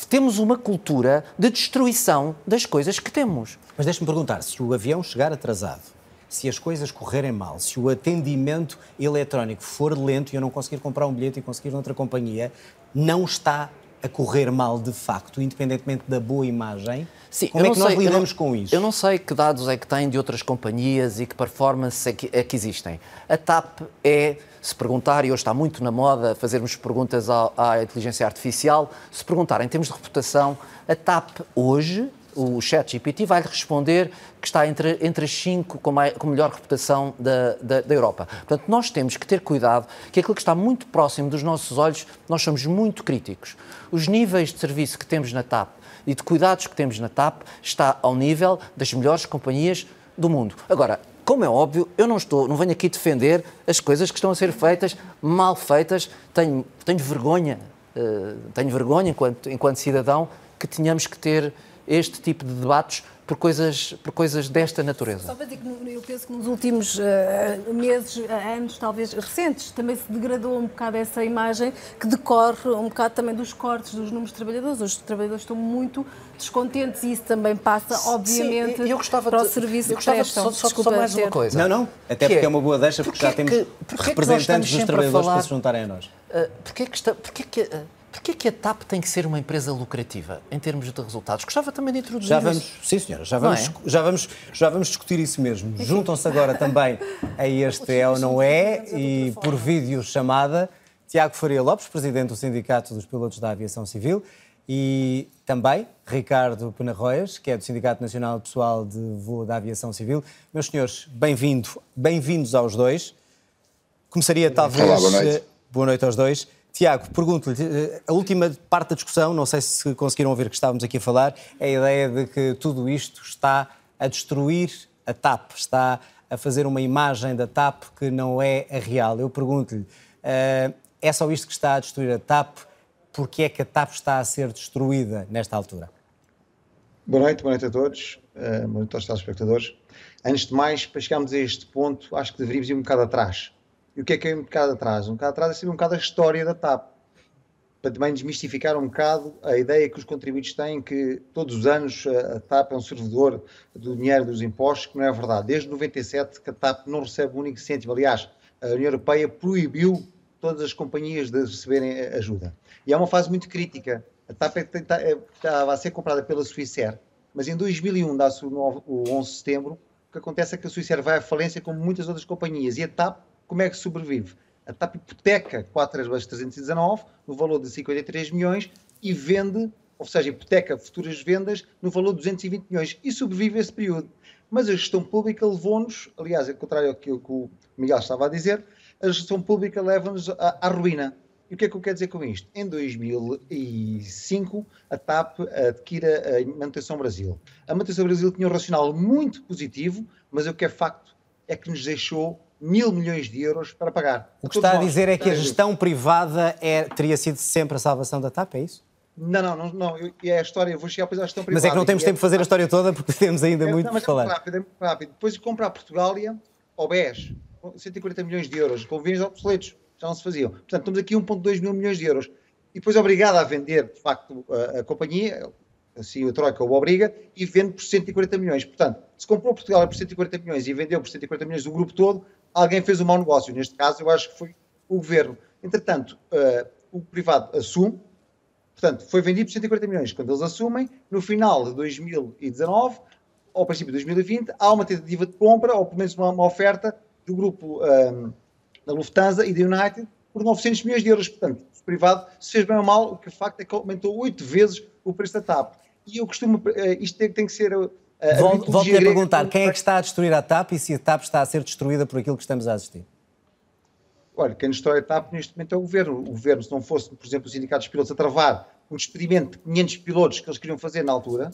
temos uma cultura de destruição das coisas que temos. Mas deixe-me perguntar, se o avião chegar atrasado, se as coisas correrem mal, se o atendimento eletrónico for lento e eu não conseguir comprar um bilhete e conseguir noutra companhia, não está a correr mal de facto, independentemente da boa imagem? Sim, Como é que nós sei, lidamos não, com isso? Eu não sei que dados é que têm de outras companhias e que performance é que, é que existem. A TAP é, se perguntar, e hoje está muito na moda fazermos perguntas à, à inteligência artificial, se perguntar em termos de reputação, a TAP hoje o ChatGPT vai-lhe responder que está entre, entre as cinco com, mais, com melhor reputação da, da, da, Europa. Portanto, nós temos que ter cuidado que aquilo que está muito próximo dos nossos olhos, nós somos muito críticos. Os níveis de serviço que temos na TAP e de cuidados que temos na TAP está ao nível das melhores companhias do mundo. Agora, como é óbvio, eu não estou, não venho aqui defender as coisas que estão a ser feitas, mal feitas. Tenho, tenho vergonha, uh, tenho vergonha enquanto, enquanto cidadão que tenhamos que ter este tipo de debates por coisas, por coisas desta natureza. Só para dizer que eu penso que nos últimos uh, meses, uh, anos, talvez recentes, também se degradou um bocado essa imagem que decorre um bocado também dos cortes dos números de trabalhadores. Os trabalhadores estão muito descontentes e isso também passa, obviamente, Sim, eu gostava para o de, serviço eu gostava que prestam. Só, só, Desculpa, só mais uma coisa. Não, não, até porque é, é uma boa deixa, porque, já temos que, representantes dos trabalhadores falar, para se juntarem a nós. Uh, porquê que, está, porquê que Porquê que a TAP tem que ser uma empresa lucrativa em termos de resultados? Gostava também de introduzir já vamos, isso. Sim, senhora, já vamos, é? já, vamos, já vamos discutir isso mesmo. Juntam-se agora também a este É ou Não É e por vídeo chamada Tiago Faria Lopes, presidente do Sindicato dos Pilotos da Aviação Civil e também Ricardo Penarroias, que é do Sindicato Nacional Pessoal de Voo da Aviação Civil. Meus senhores, bem-vindo, bem-vindos aos dois. Começaria talvez... Olá, boa noite. Boa noite aos dois. Tiago, pergunto-lhe, eh, a última parte da discussão, não sei se conseguiram ouvir que estávamos aqui a falar, é a ideia de que tudo isto está a destruir a TAP, está a fazer uma imagem da TAP que não é a real. Eu pergunto-lhe, eh, é só isto que está a destruir a TAP? Porque é que a TAP está a ser destruída nesta altura? Boa noite, boa noite a todos, eh, boa noite aos telespectadores. Antes de mais, para chegarmos a este ponto, acho que deveríamos ir um bocado atrás e o que é que é um bocado atrás? Um bocado atrás é saber um bocado a história da TAP, para também desmistificar um bocado a ideia que os contribuintes têm que todos os anos a TAP é um servidor do dinheiro dos impostos, que não é verdade. Desde 97 que a TAP não recebe um único cêntimo. Aliás, a União Europeia proibiu todas as companhias de receberem ajuda. E é uma fase muito crítica. A TAP é é, estava a ser comprada pela Swissair, mas em 2001, dá-se o 11 de setembro, o que acontece é que a Swissair vai à falência como muitas outras companhias e a TAP como é que sobrevive? A TAP hipoteca 4 Airbus 319 no valor de 53 milhões e vende, ou seja, hipoteca futuras vendas no valor de 220 milhões e sobrevive esse período. Mas a gestão pública levou-nos, aliás, ao contrário daquilo que o Miguel estava a dizer, a gestão pública leva-nos à, à ruína. E o que é que eu quero dizer com isto? Em 2005, a TAP adquire a Manutenção Brasil. A Manutenção Brasil tinha um racional muito positivo, mas o que é facto é que nos deixou mil milhões de euros para pagar. O que está a dizer é que a gestão privada é, teria sido sempre a salvação da TAP, é isso? Não, não, não, não. Eu, é a história, eu vou chegar depois à gestão privada. Mas é que não temos tempo de fazer a história toda porque temos ainda é, muito para falar. É muito rápido, é muito rápido. Depois de comprar a Portugália, ao BES, 140 milhões de euros, com vinhos obsoletos, já não se faziam. Portanto, estamos aqui 1,2 mil milhões de euros. E depois obrigado a vender, de facto, a, a companhia, assim a Troika o obriga, e vende por 140 milhões. Portanto, se comprou Portugal por 140 milhões e vendeu por 140 milhões do grupo todo, alguém fez um mau negócio. Neste caso, eu acho que foi o governo. Entretanto, uh, o privado assume, portanto, foi vendido por 140 milhões. Quando eles assumem, no final de 2019, ao princípio de 2020, há uma tentativa de compra, ou pelo menos uma, uma oferta, do grupo um, ehm, da Lufthansa e da United por 900 milhões de euros. Portanto, o privado se fez bem ou mal, o que de facto é que aumentou oito vezes o preço da TAP. E eu costumo, uh, isto tem, tem que ser Volto, volto a perguntar, quem é que está a destruir a TAP e se a TAP está a ser destruída por aquilo que estamos a assistir? Olha, quem destrói a TAP neste momento é o Governo. O Governo, se não fosse, por exemplo, os sindicatos de pilotos a travar um experimento de 500 pilotos que eles queriam fazer na altura,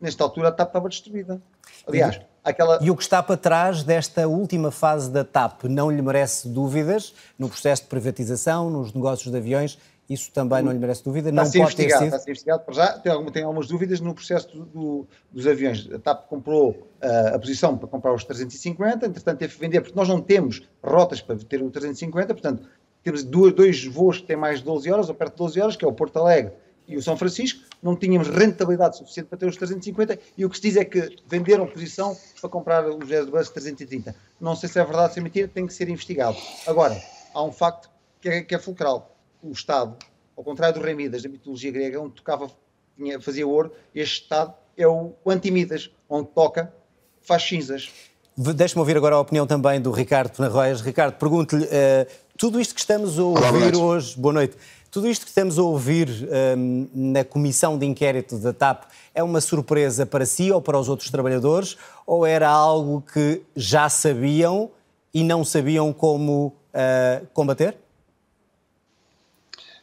nesta altura a TAP estava destruída. Aliás, e, aquela... E o que está para trás desta última fase da TAP não lhe merece dúvidas no processo de privatização, nos negócios de aviões isso também não lhe merece dúvida. Não pode ter sido. Está a ser investigado para já. Tem, alguma, tem algumas dúvidas no processo do, do, dos aviões. A TAP comprou uh, a posição para comprar os 350, entretanto teve que vender, porque nós não temos rotas para ter o 350, portanto temos dois, dois voos que têm mais de 12 horas, ou perto de 12 horas, que é o Porto Alegre e o São Francisco, não tínhamos rentabilidade suficiente para ter os 350 e o que se diz é que venderam posição para comprar os Airbus 330. Não sei se é verdade ou se é mentira, tem que ser investigado. Agora, há um facto que é, que é fulcral o Estado, ao contrário do rei Midas, da mitologia grega, onde tocava, tinha, fazia ouro, este Estado é o anti-Midas, onde toca, faz cinzas. Deixe-me ouvir agora a opinião também do Ricardo Penarroias. Ricardo, pergunto-lhe, uh, tudo isto que estamos a ouvir Olá, hoje, boa noite, tudo isto que estamos a ouvir um, na comissão de inquérito da TAP é uma surpresa para si ou para os outros trabalhadores ou era algo que já sabiam e não sabiam como uh, combater?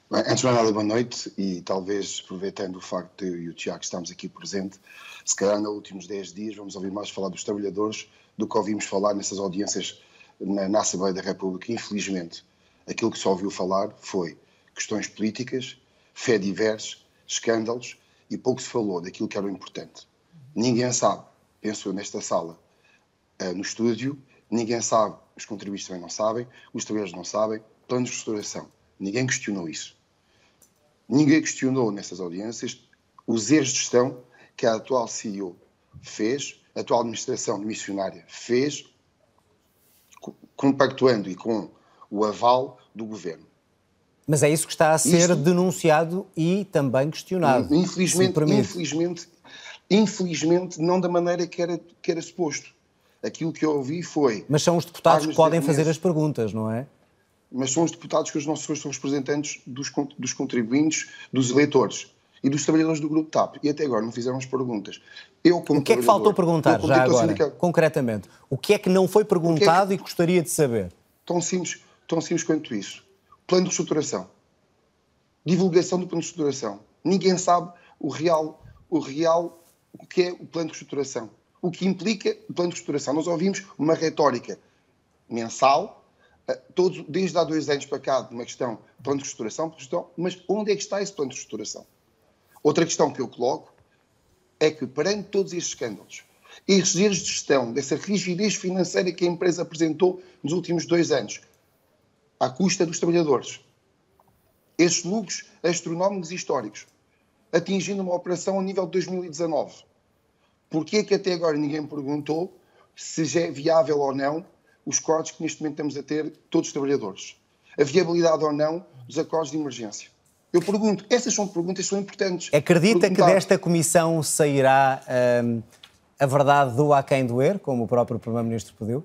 Antes de mais nada, boa noite e talvez aproveitando o facto de eu e o Tiago estamos aqui presente, se calhar nos últimos 10 dias vamos ouvir mais falar dos trabalhadores do que ouvimos falar nessas audiências na, na Assembleia da República. Infelizmente, aquilo que se ouviu falar foi questões políticas, fé diversas, escândalos e pouco se falou daquilo que era o importante. Ninguém sabe, penso eu nesta sala, uh, no estúdio, ninguém sabe, os contribuintes também não sabem, os trabalhadores não sabem, plano de restauração. Ninguém questionou isso. Ninguém questionou nessas audiências os erros de gestão que a atual CEO fez, a atual administração missionária fez, compactuando e com o aval do governo. Mas é isso que está a ser Isto, denunciado e também questionado. Infelizmente, infelizmente, infelizmente, não da maneira que era, que era suposto. Aquilo que eu ouvi foi. Mas são os deputados que podem fazer as perguntas, não é? Mas são os deputados que os nossos são representantes dos, dos contribuintes, dos eleitores e dos trabalhadores do Grupo TAP. E até agora não fizeram as perguntas. Eu, como o que é que faltou perguntar, já agora, sindical... concretamente? O que é que não foi perguntado é que... e gostaria de saber? Tão simples, tão simples quanto isso. Plano de reestruturação. Divulgação do plano de reestruturação. Ninguém sabe o real, o real, o que é o plano de reestruturação. O que implica o plano de reestruturação. Nós ouvimos uma retórica mensal, todos, desde há dois anos para cá, de uma questão plano de reestruturação, mas onde é que está esse plano de reestruturação? Outra questão que eu coloco é que, perante todos estes escândalos, estes erros de gestão, dessa rigidez financeira que a empresa apresentou nos últimos dois anos, à custa dos trabalhadores, esses lucros astronómicos históricos, atingindo uma operação a nível de 2019. Porquê que até agora ninguém perguntou se já é viável ou não os cortes que neste momento estamos a ter todos os trabalhadores? A viabilidade ou não dos acordos de emergência? Eu pergunto, essas são perguntas que são importantes. Acredita que desta comissão sairá hum, a verdade do a quem doer, como o próprio Primeiro-Ministro pediu?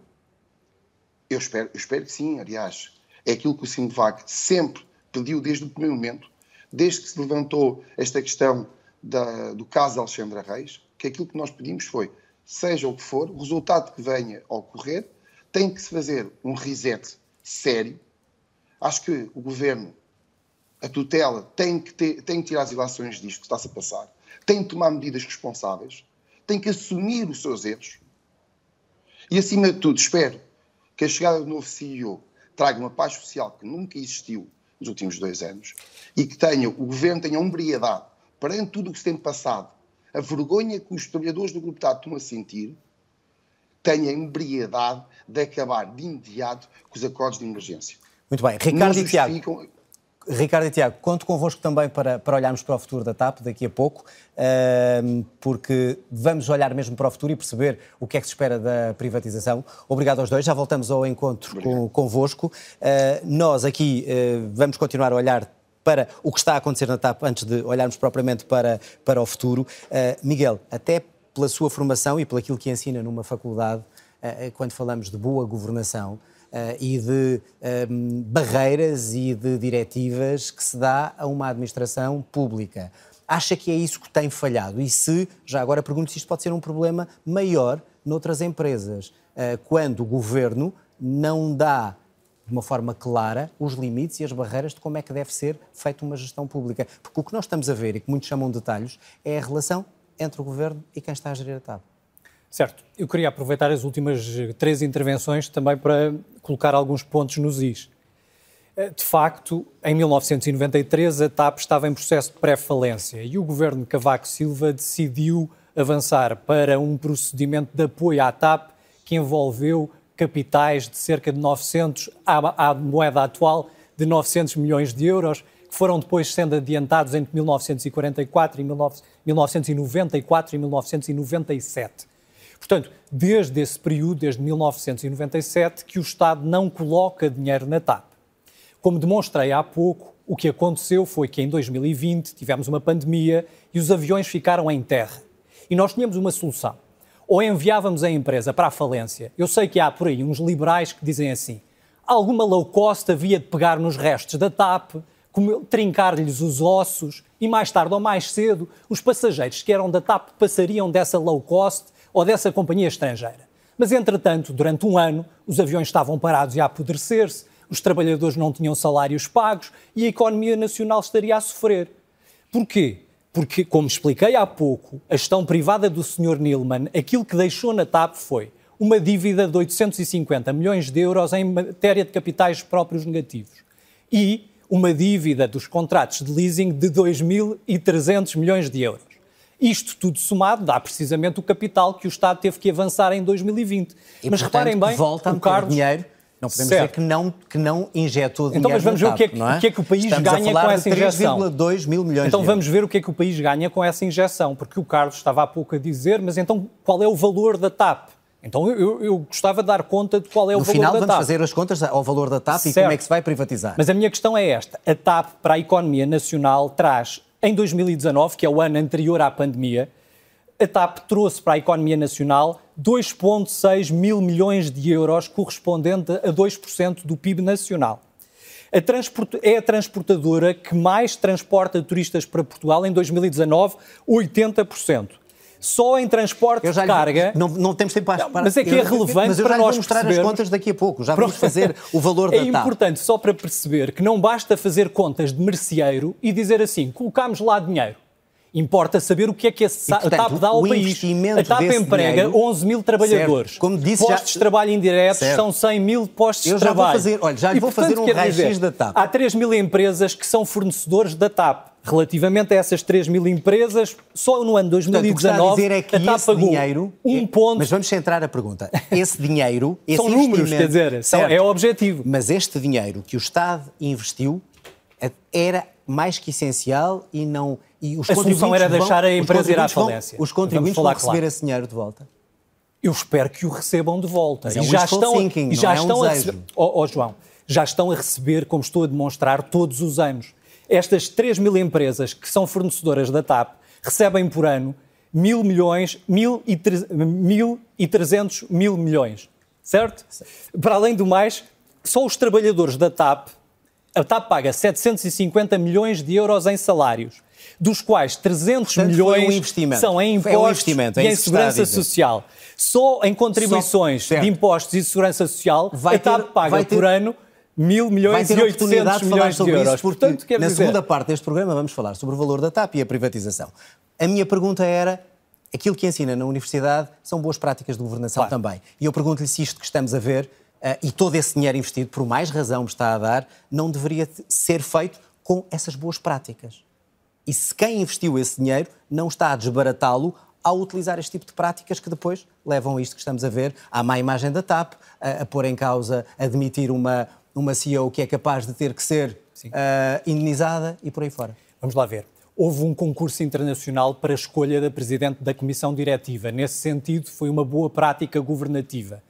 Eu espero, eu espero que sim, aliás. É aquilo que o Sindivac sempre pediu desde o primeiro momento, desde que se levantou esta questão da, do caso de Alexandra Reis, que aquilo que nós pedimos foi, seja o que for, o resultado que venha a ocorrer, tem que se fazer um reset sério. Acho que o Governo a tutela tem que, ter, tem que tirar as ilações disto que está-se a passar, tem que tomar medidas responsáveis, tem que assumir os seus erros. E, acima de tudo, espero que a chegada do novo CEO traga uma paz social que nunca existiu nos últimos dois anos e que tenha, o governo tenha umbriedade perante tudo o que se tem passado, a vergonha que os trabalhadores do Grupo TAD estão a sentir, tenha a embriedade de acabar de imediato com os acordos de emergência. Muito bem. Ricardo e Tiago. Ricardo e Tiago, conto convosco também para, para olharmos para o futuro da TAP daqui a pouco, uh, porque vamos olhar mesmo para o futuro e perceber o que é que se espera da privatização. Obrigado aos dois, já voltamos ao encontro com, convosco. Uh, nós aqui uh, vamos continuar a olhar para o que está a acontecer na TAP antes de olharmos propriamente para, para o futuro. Uh, Miguel, até pela sua formação e pelo aquilo que ensina numa faculdade, quando falamos de boa governação, uh, e de ehm, barreiras e de diretivas que se dá a uma administração pública. Acha que é isso que tem falhado? E se, já agora pergunto se isto pode ser um problema maior noutras empresas, quando o governo não dá de uma forma clara os limites e as barreiras de como é que deve ser feita uma gestão pública. Porque o que nós estamos a ver, e que muitos chamam de detalhes, é a relação entre o governo e quem está a gerir a TAP. Certo. Eu queria aproveitar as últimas três intervenções também para colocar alguns pontos nos is. Eh, de facto, em 1993 a TAP estava em processo de pré-falência e o governo de Cavaco Silva decidiu avançar para um procedimento de apoio à TAP que envolveu capitais de cerca de 900, à, à moeda atual, de 900 milhões de euros, que foram depois sendo adiantados entre 1944 e 1994 e 1997. Portanto, desde esse período, desde 1997, que o Estado não coloca dinheiro na TAP. Como demonstrei há pouco, o que aconteceu foi que em 2020 tivemos uma pandemia e os aviões ficaram em terra. E nós tínhamos uma solução. Ou enviávamos a empresa para a falência. Eu sei que há por aí uns liberais que dizem assim: alguma low cost havia de pegar nos restos da TAP, trincar-lhes os ossos e mais tarde ou mais cedo os passageiros que eram da TAP passariam dessa low cost ou dessa companhia estrangeira. Mas, entretanto, durante um ano, os aviões estavam parados e a apodrecer-se, os trabalhadores não tinham salários pagos e a economia nacional estaria a sofrer. Porquê? Porque, como expliquei há pouco, a gestão privada do Sr. Nilman, aquilo que deixou na TAP foi uma dívida de 850 milhões de euros em matéria de capitais próprios negativos e uma dívida dos contratos de leasing de 2.300 milhões de euros. Isto tudo somado dá precisamente o capital que o Estado teve que avançar em 2020. E, mas portanto, reparem bem, volta o Carlos... dinheiro não podemos Certo. dizer que não, que não injetou dinheiro Então, mas vamos ver o que é que, é? o que, é que o país Estamos ganha com essa injeção. 3,2 mil milhões Então vamos ver o que é que o país ganha com essa injeção, porque o Carlos estava há pouco a dizer, mas então qual é o valor da TAP? Então eu, eu- gostava de dar conta de qual é o No valor final da vamos TAP. fazer as contas ao valor da TAP e Certo. como é que se vai privatizar. Mas a minha questão é esta: a TAP para a economia nacional traz, em 2019, que é o ano anterior à pandemia, a TAP trouxe para a economia nacional 2,6 mil milhões de euros, correspondente a 2% do PIB nacional. A é a transportadora que mais transporta turistas para Portugal em 2019, 80%. Só em transporte de carga. Não, não temos tempo para. para- mas é que é relevante eu para nós mostrar as contas daqui a pouco. Já vamos fazer o valor da É importante só para perceber que não basta fazer contas de merceeiro e dizer assim, colocámos lá dinheiro. Importa saber o que é que a, E, portanto, a TAP dá ao país. A TAP emprega dinheiro- 11 mil trabalhadores. Certo. Como disse, já- postos de trabalho indiretos Certo. são 100 mil postos de trabalho. fazer- olha, já lhe E, vou fazer portanto, um quer raio-x da TAP. Há 3 mil empresas que são fornecedores da TAP. Relativamente a essas 3 mil empresas, só no ano Portanto, o que está a 2019 dizer é que a TAP esse pagou dinheiro. um ponto. Mas vamos centrar a pergunta. Esse dinheiro. esse São números, quer dizer, Certo. é o objetivo. Mas este dinheiro que o Estado investiu era mais que essencial e não. E os A solução era vão- deixar a empresa ir à contribuintes vão- falência. Os contribuintes vão receber claro. esse dinheiro de volta. Eu espero que o recebam de volta. Mas é e um já estão, thinking, e já é um estão a receber. Ó ó, João, já estão a receber, como estou a demonstrar, todos os anos. Estas 3 mil empresas que são fornecedoras da TAP recebem por ano mil milhões, mil e, tre- mil e trezentos mil milhões. Certo? Para além do mais, só os trabalhadores da TAP, a TAP paga 750 milhões de euros em salários, dos quais 300 Portanto, um milhões investimento. são em um impostos é e em segurança social. Só em contribuições Só- certo. de impostos e segurança social, Vai a TAP ter- paga vai ter- por ano mil Vai milhões ter e a oportunidade 800 de falar milhões de sobre euros. isso, Portanto, na dizer, segunda parte deste programa vamos falar sobre o valor da TAP e a privatização. A minha pergunta era, aquilo que ensina na universidade são boas práticas de governação também. E eu pergunto-lhe se isto que estamos a ver eh, e todo esse dinheiro investido, por mais razão me está a dar, não deveria ser feito com essas boas práticas. E se quem investiu esse dinheiro não está a desbaratá-lo ao utilizar este tipo de práticas que depois levam a isto que estamos a ver, à má imagem da TAP, a, a pôr em causa, a demitir uma, uma CEO que é capaz de ter que ser ah, indenizada e por aí fora. Vamos lá ver. Houve um concurso internacional para a escolha da Presidente da Comissão Diretiva. Nesse sentido, foi uma boa prática governativa.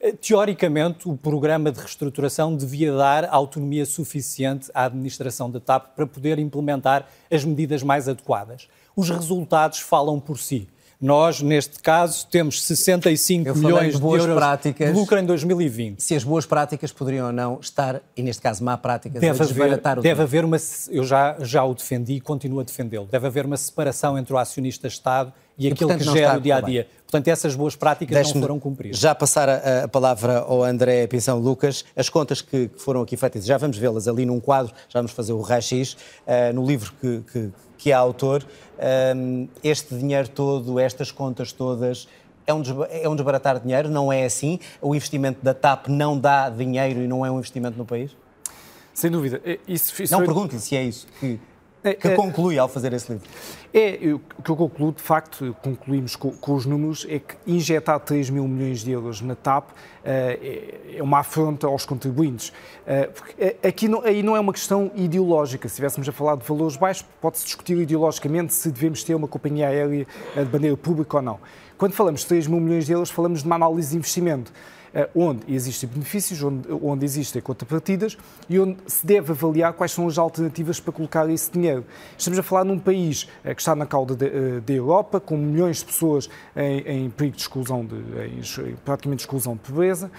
Eh, Teoricamente, o programa de reestruturação devia dar autonomia suficiente à administração da TAP para poder implementar as medidas mais adequadas. Os resultados falam por si. Nós, neste caso, temos 65 Eu milhões de de, boas euros práticas. de lucro em 2020. Se as boas práticas poderiam ou não estar, e neste caso má práticas, Deve a haver, o deve haver uma. Eu já, já o defendi e continuo a defendê-lo. Deve haver uma separação entre o acionista-Estado e, E, aquilo portanto, que gera o dia a dia. Portanto, essas boas práticas não foram cumpridas. Já passar a, a palavra ao André Pinção Lucas. As contas que, que foram aqui feitas, já vamos vê-las ali num quadro, já vamos fazer o raio-x, eh, no livro que, que, que é autor. Um, este dinheiro todo, estas contas todas, é um, é um desbaratar dinheiro? Não é assim? O investimento da TAP não dá dinheiro e não é um investimento no país? Sem dúvida. Isso, isso não foi- pergunto-lhe se é isso que, que é- conclui ao fazer esse livro. É, eu- o que eu concluo, de facto, concluímos com, com os números, é que injetar 3 mil milhões de euros na TAP eh, é, é uma afronta aos contribuintes. Eh, porque eh, aqui não, aí não é uma questão ideológica. Se estivéssemos a falar de valores baixos, pode-se discutir ideologicamente se devemos ter uma companhia aérea de bandeira pública ou não. Quando falamos de 3 mil milhões de euros, falamos de uma análise de investimento onde existem benefícios, onde, onde existem contrapartidas e onde se deve avaliar quais são as alternativas para colocar esse dinheiro. Estamos a falar num país eh, que está na cauda da eh, da Europa, com milhões de pessoas em, em perigo de exclusão, de, em praticamente exclusão de pobreza,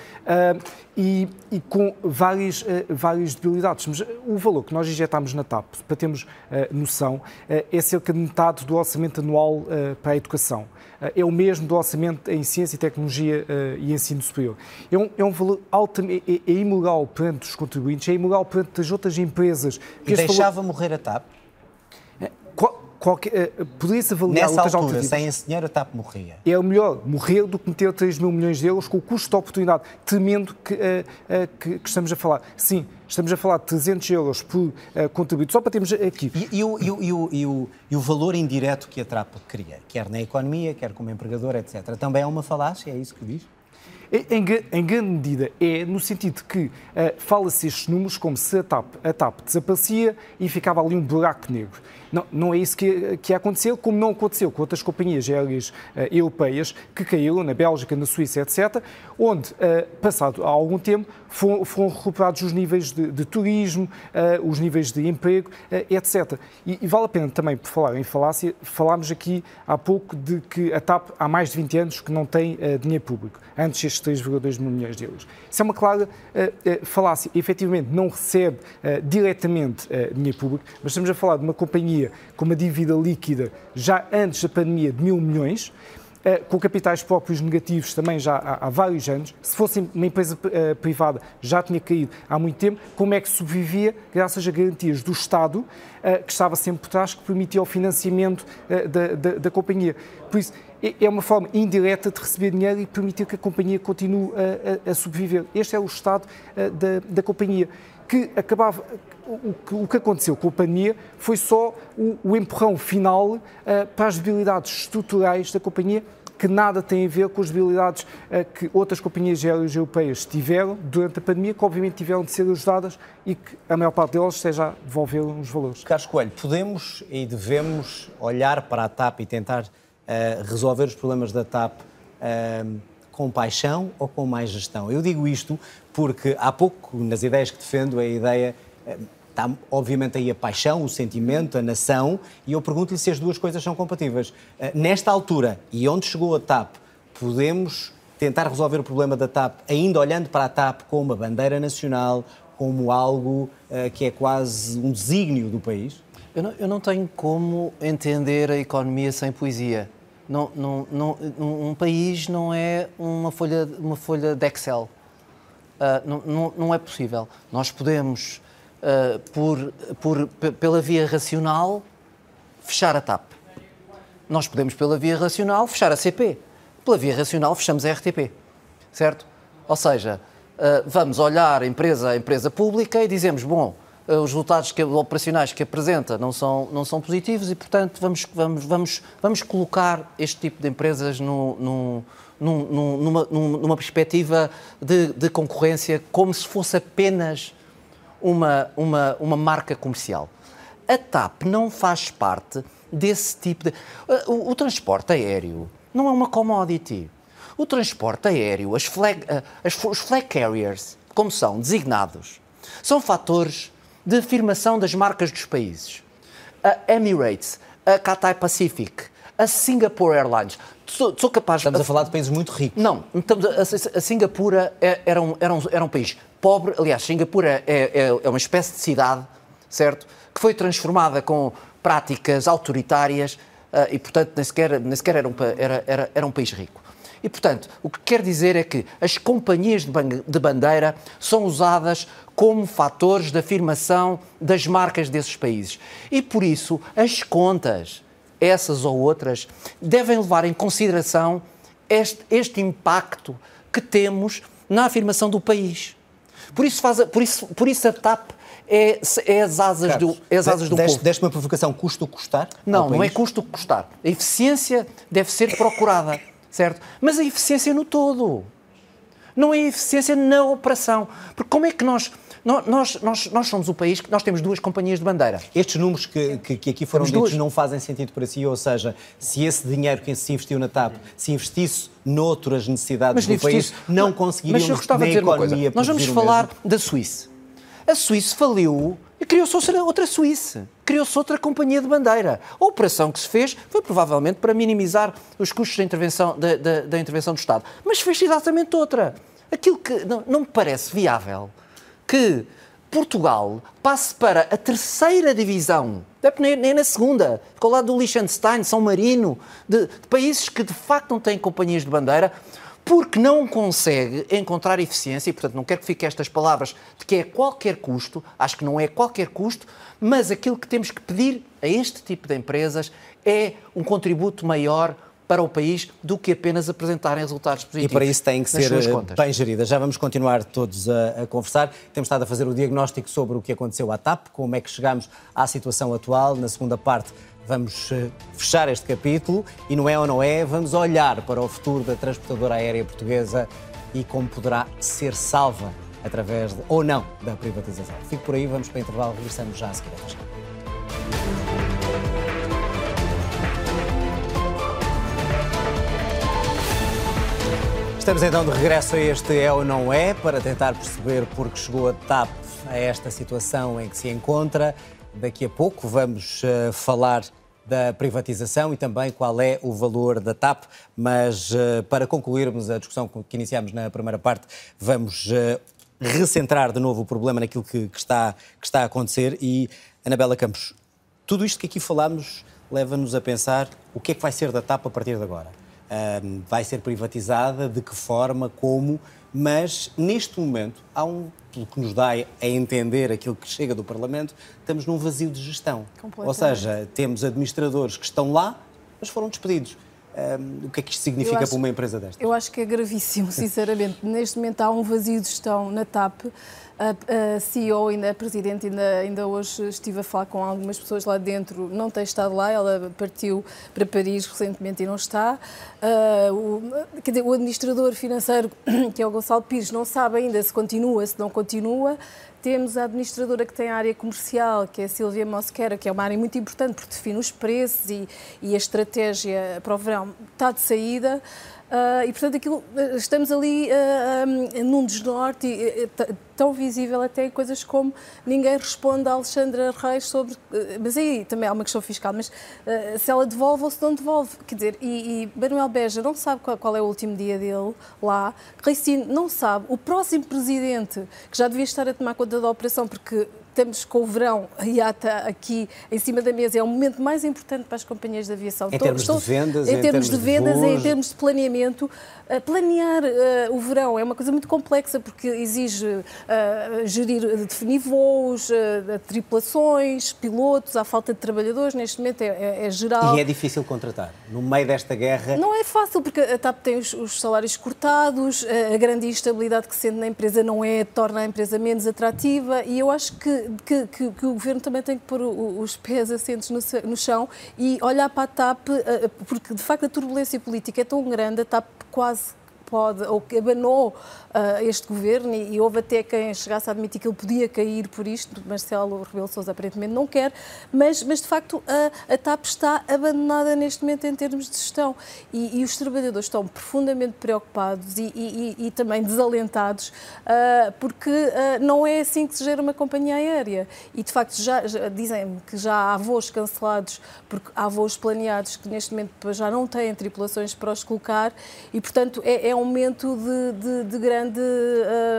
e, e com várias, eh, várias debilidades. Mas eh, o valor que nós injetamos na TAP, para termos eh, noção, eh, é cerca de metade do orçamento anual eh, para a educação. Eh, É o mesmo do orçamento em ciência e tecnologia eh, e ensino superior. É um, é um valor altamente, é, é imoral perante os contribuintes, é imoral perante as outras empresas. E Este valor- deixava morrer a TAP? Qual, qualquer, poderia-se avaliar Nessa outras altura, sem esse dinheiro, a TAP morria. É o melhor morrer do que meter 3 mil milhões de euros com o custo de oportunidade tremendo que, que, que, estamos a falar. Sim, estamos a falar de 300 euros por uh, contributo, só para termos aqui. E, e, o, e, o, e, o, e o valor indireto que a TAP cria, quer na economia, quer como empregador, etc., também é uma falácia, é isso que diz? Em, em, grande medida é no sentido que uh, fala-se estes números como se a TAP, a TAP desaparecia e ficava ali um buraco negro. Não, não é isso que, que aconteceu, como não aconteceu com outras companhias aéreas uh, europeias que caíram na Bélgica, na Suíça, etc., onde, uh, passado algum tempo, foram, foram recuperados os níveis de, de turismo, os níveis de emprego, etc. E, e, vale a pena também, por falar em falácia, falámos aqui há pouco de que a TAP há mais de 20 anos que não tem dinheiro público, antes estes 3,2 milhões de euros. Isso é uma clara falácia. Efetivamente, não recebe diretamente dinheiro público, mas estamos a falar de uma companhia com uma dívida líquida já antes da pandemia de mil milhões, eh, com capitais próprios negativos também já há, há vários anos. Se fosse uma empresa uh, privada, já tinha caído há muito tempo. Como é que sobrevivia? Graças a garantias do Estado, uh, que estava sempre por trás, que permitia o financiamento uh, da, da, da, companhia. Por isso, é, é uma forma indireta de receber dinheiro e permitir que a companhia continue a, a, a sobreviver. Este é o estado da, da companhia que acabava. O que, aconteceu com a pandemia foi só o, o empurrão final uh, para as debilidades estruturais da companhia, que nada tem a ver com as debilidades uh, que outras companhias aéreas europeias tiveram durante a pandemia, que obviamente tiveram de ser ajudadas e que a maior parte delas seja devolver os valores. Carlos Coelho, podemos e devemos olhar para a TAP e tentar uh, resolver os problemas da TAP com paixão ou com mais gestão? Eu digo isto porque há pouco, nas ideias que defendo, a ideia está obviamente aí a paixão, o sentimento, a nação, e eu pergunto-lhe se as duas coisas são compatíveis. Nesta altura, e onde chegou a TAP, podemos tentar resolver o problema da TAP ainda olhando para a TAP como uma bandeira nacional, como algo uh, que é quase um desígnio do país? Eu não, eu não, tenho como entender a economia sem poesia. Não, não, não, um país não é uma folha, uma folha de Excel. Uh, não, não, não, é possível. Nós podemos, uh, por, por, pela via racional, fechar a TAP. Nós podemos, pela via racional, fechar a CP. Pela via racional, fechamos a RTP. Certo? Ou seja, uh, vamos olhar empresa, a empresa pública e dizemos, bom, os resultados que, operacionais que apresenta não são, não são positivos e, portanto, vamos, vamos, vamos, vamos colocar este tipo de empresas no, no num, numa, numa, perspectiva de, de, concorrência como se fosse apenas uma, uma, uma marca comercial. A TAP não faz parte desse tipo de. O, o transporte aéreo não é uma commodity. O transporte aéreo, as flag, as, os flag carriers, como são designados, são fatores de afirmação das marcas dos países. A Emirates, a Cathay Pacific, a Singapore Airlines, sou, sou capaz... Estamos a falar de países muito ricos. Não, estamos a, a, Singapura é, era, um, era, um, era um país pobre. Aliás, Singapura é, é, é uma espécie de cidade, certo? Que foi transformada com práticas autoritárias uh, e, portanto, nem sequer, nem sequer era, um, era, era, era um país rico. E, portanto, o que quer dizer é que as companhias de bandeira são usadas como fatores de afirmação das marcas desses países. E, por isso, as contas essas ou outras, devem levar em consideração este, este impacto que temos na afirmação do país. Por isso, faz, por isso, por isso a TAP é, é as asas Carlos, do, é as asas do deste, povo. Deste uma provocação custo-custar? Não, não é custo-custar. A eficiência deve ser procurada, certo? Mas a eficiência no todo. Não é a eficiência na operação. Porque como é que nós nós, nós, nós somos o país que nós temos duas companhias de bandeira. Estes números que, que, que aqui foram temos ditos duas. não fazem sentido para si, ou seja, se esse dinheiro que se investiu na TAP se investisse noutras necessidades mas do país, não conseguiriam mas eu gostava na de dizer economia Nós vamos falar da Suíça. A Suíça faliu e criou-se outra Suíça. Criou-se outra companhia de bandeira. A operação que se fez foi provavelmente para minimizar os custos da intervenção, da, da, da intervenção do Estado. Mas fez exatamente outra. Aquilo que não, não me parece viável que Portugal passe para a terceira divisão, nem na segunda, ao lado do Liechtenstein, São Marino, de, de, países que de facto não têm companhias de bandeira, porque não consegue encontrar eficiência, e portanto não quero que fiquem estas palavras de que é qualquer custo, acho que não é qualquer custo, mas aquilo que temos que pedir a este tipo de empresas é um contributo maior para o país do que apenas apresentarem resultados positivos. E para isso têm que ser eh, bem geridas. Já vamos continuar todos a, a, conversar. Temos estado a fazer o diagnóstico sobre o que aconteceu à TAP, como é que chegamos à situação atual. Na segunda parte vamos eh, fechar este capítulo e não é ou não é, vamos olhar para o futuro da transportadora aérea portuguesa e como poderá ser salva através de, ou não da privatização. Fico por aí, vamos para o intervalo, regressamos já a seguir. Estamos então de regresso a este É ou Não É para tentar perceber porque chegou a TAP a esta situação em que se encontra. Daqui a pouco vamos uh, falar da privatização e também qual é o valor da TAP, mas uh, para concluirmos a discussão que iniciamos na primeira parte, vamos uh, recentrar de novo o problema naquilo que, que, está, que está a acontecer. E, Anabela Campos, tudo isto que aqui falamos leva-nos a pensar o que é que vai ser da TAP a partir de agora. Vai ser privatizada, de que forma, como, mas neste momento há um, pelo que nos dá a entender aquilo que chega do Parlamento, estamos num vazio de gestão. Ou seja, temos administradores que estão lá, mas foram despedidos. Um, o que é que isto significa acho, para uma empresa desta? Eu acho que é gravíssimo, sinceramente. Neste momento há um vazio de gestão na TAP a, a CEO, ainda a Presidente, ainda, ainda hoje estive a falar com algumas pessoas lá dentro, não tem estado lá, ela partiu para Paris recentemente e não está. Uh, o, dizer, o administrador financeiro, que é o Gonçalo Pires, não sabe ainda se continua, se não continua. Temos a administradora que tem a área comercial, que é a Silvia Mosquera, que é uma área muito importante porque define os preços e, e a estratégia para o verão está de saída. Uh, e, portanto, aquilo, estamos ali uh, um, num desnorte, e, tão visível até em coisas como ninguém responde a Alexandra Reis sobre. Uh, mas aí também há uma questão fiscal, mas se ela devolve ou se não devolve. Quer dizer, e, e Manuel Beja não sabe qual, qual, é o último dia dele lá, Reicino não sabe, o próximo presidente, que já devia estar a tomar conta da operação, porque estamos com o verão e aqui em cima da mesa, é o momento mais importante para as companhias de aviação. Em termos Estou, de vendas, em, em termos, termos de vendas, de em termos de planeamento. Uh, planear uh, o verão é uma coisa muito complexa porque exige uh, gerir, definir voos, tripulações, pilotos, há falta de trabalhadores, neste momento é, é, é, geral. E é difícil contratar. No meio desta guerra. Não é fácil porque a TAP tem os, os salários cortados, a grande instabilidade que sente na empresa não é, torna a empresa menos atrativa e eu acho que que, que, que, o governo também tem que pôr os pés assentes no, no chão e olhar para a TAP, eh, porque de facto a turbulência política é tão grande, a TAP quase pode, ou que abanou uh, este governo, e, e, houve até quem chegasse a admitir que ele podia cair por isto, Marcelo Rebelo Sousa aparentemente não quer, mas, mas de facto a, a TAP está abandonada neste momento em termos de gestão. E, e os trabalhadores estão profundamente preocupados e, e, também desalentados uh, porque uh, não é assim que se gera uma companhia aérea. E de facto já, já dizem que já há voos cancelados porque há voos planeados que neste momento já não têm tripulações para os colocar e portanto é, é um momento de, de, de grande,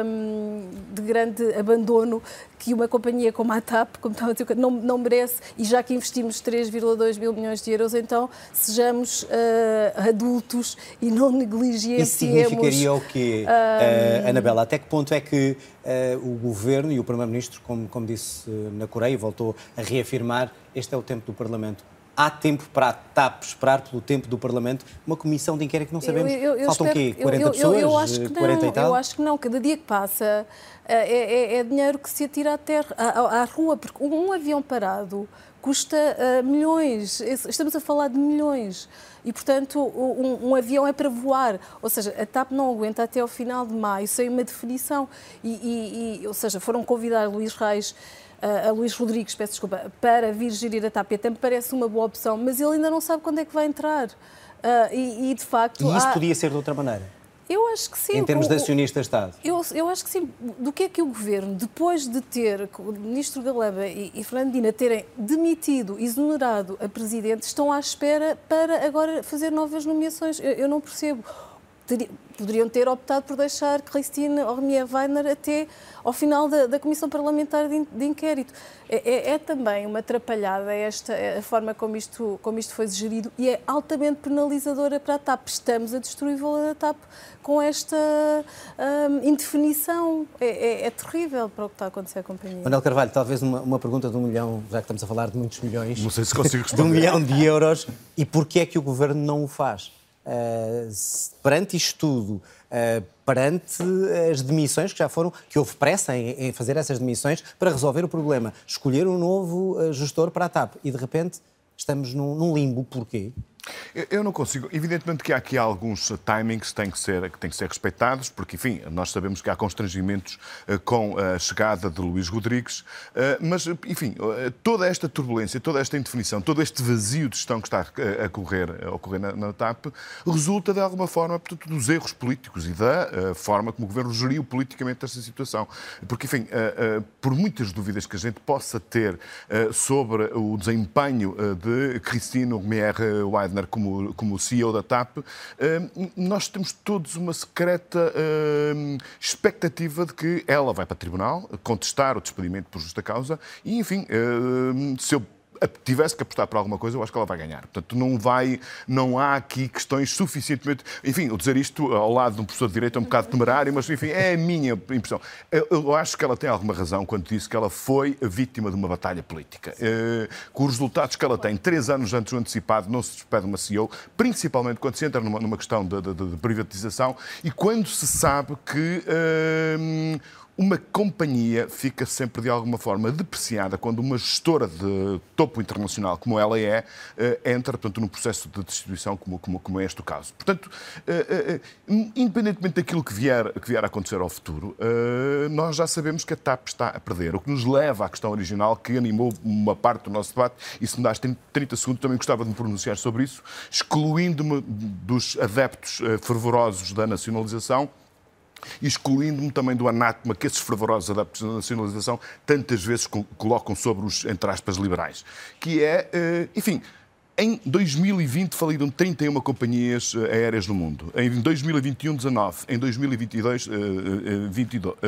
um, de grande abandono que uma companhia como a TAP, como estava a dizer, não, não merece, e já que investimos 3,2 mil milhões de euros, então sejamos uh, adultos e não negligenciemos... Isso significaria o quê, uh, Anabela? Até que ponto é que uh, o Governo e o Primeiro-Ministro, como, como disse na Coreia, voltou a reafirmar, este é o tempo do Parlamento há tempo para a TAP esperar pelo tempo do Parlamento uma comissão de inquérito que não sabemos. Eu, eu, eu Faltam espero, quê? 40 eu, pessoas? Eu acho que 40 não, e tal? Eu acho que não. Cada dia que passa eh, é, é, é dinheiro que se atira à, terra, à, à rua, porque um avião parado custa uh, milhões. Estamos a falar de milhões. E, portanto, um, um, avião é para voar. Ou seja, a TAP não aguenta até ao final de maio sem uma definição. E, e, e ou seja, foram convidar Luís Reis a Luís Rodrigues, peço desculpa, para vir gerir a TAP, até me parece uma boa opção, mas ele ainda não sabe quando é que vai entrar. Uh, e, e, de facto. E isso há... podia ser de outra maneira? Eu acho que sim. Em termos de acionista-Estado? Eu, eu acho que sim. Do que é que o Governo, depois de ter o Ministro Galeba e, e Fernandina terem demitido, exonerado a Presidente, estão à espera para agora fazer novas nomeações? Eu, eu não percebo ter, poderiam ter optado por deixar Christine Ormier Weiner até ao final da, da Comissão Parlamentar de, de Inquérito. É, é, é, também uma atrapalhada esta a forma como isto, como isto foi gerido e é altamente penalizadora para a TAP. Estamos a destruir o valor da TAP com esta hum, indefinição. É, é, é, terrível para o que está a acontecer à companhia. Manuel Carvalho, talvez uma, uma, pergunta de um milhão, já que estamos a falar de muitos milhões. Não sei se consigo responder. De um milhão de euros. E porquê é que o Governo não o faz? Uh, perante isto tudo, uh, perante as demissões que já foram, que houve pressa em, em, fazer essas demissões para resolver o problema, escolher um novo uh, gestor para a TAP. E de repente estamos num, num limbo, porquê? Eu não consigo. Evidentemente que há aqui alguns timings que têm que ser, que têm que ser respeitados, porque, enfim, nós sabemos que há constrangimentos uh, com a chegada de Luís Rodrigues, mas, enfim, toda esta turbulência, toda esta indefinição, todo este vazio de gestão que está a, ocorrer, a ocorrer na, na, TAP, resulta, de alguma forma, portanto, dos erros políticos e da forma como o Governo geriu politicamente esta situação. Porque, enfim, por muitas dúvidas que a gente possa ter sobre o desempenho de Cristina Romier Weidner como, como CEO da TAP, eh, nós temos todos uma secreta eh, expectativa de que ela vai para o tribunal contestar o despedimento por justa causa e, enfim, eh, se eu tivesse que apostar por alguma coisa, eu acho que ela vai ganhar. Portanto, não vai, não há aqui questões suficientemente. Enfim, eu dizer isto ao lado de um professor de direito é um bocado temerário, mas enfim, é a minha impressão. Eu, acho que ela tem alguma razão quando disse que ela foi vítima de uma batalha política. Uh, com os resultados que ela tem, três anos antes do antecipado, não se despede uma CEO, principalmente quando se entra numa, numa questão de, privatização e quando se sabe que. Uh, uma companhia fica sempre de alguma forma depreciada quando uma gestora de topo internacional como ela é, eh, entra portanto, num processo de destituição como, como, como é este o caso. Portanto, eh, eh, independentemente daquilo que vier, que vier a acontecer ao futuro, nós já sabemos que a TAP está a perder, o que nos leva à questão original que animou uma parte do nosso debate, e se me das 30 segundos também gostava de me pronunciar sobre isso, excluindo-me dos adeptos fervorosos da nacionalização, excluindo-me também do anátema que esses fervorosos adeptos da nacionalização tantas vezes colocam sobre os, entre aspas, liberais, que é, eh, enfim, em 2020 faliram 31 companhias eh, aéreas no mundo. Em 2021, 19. Em 2022,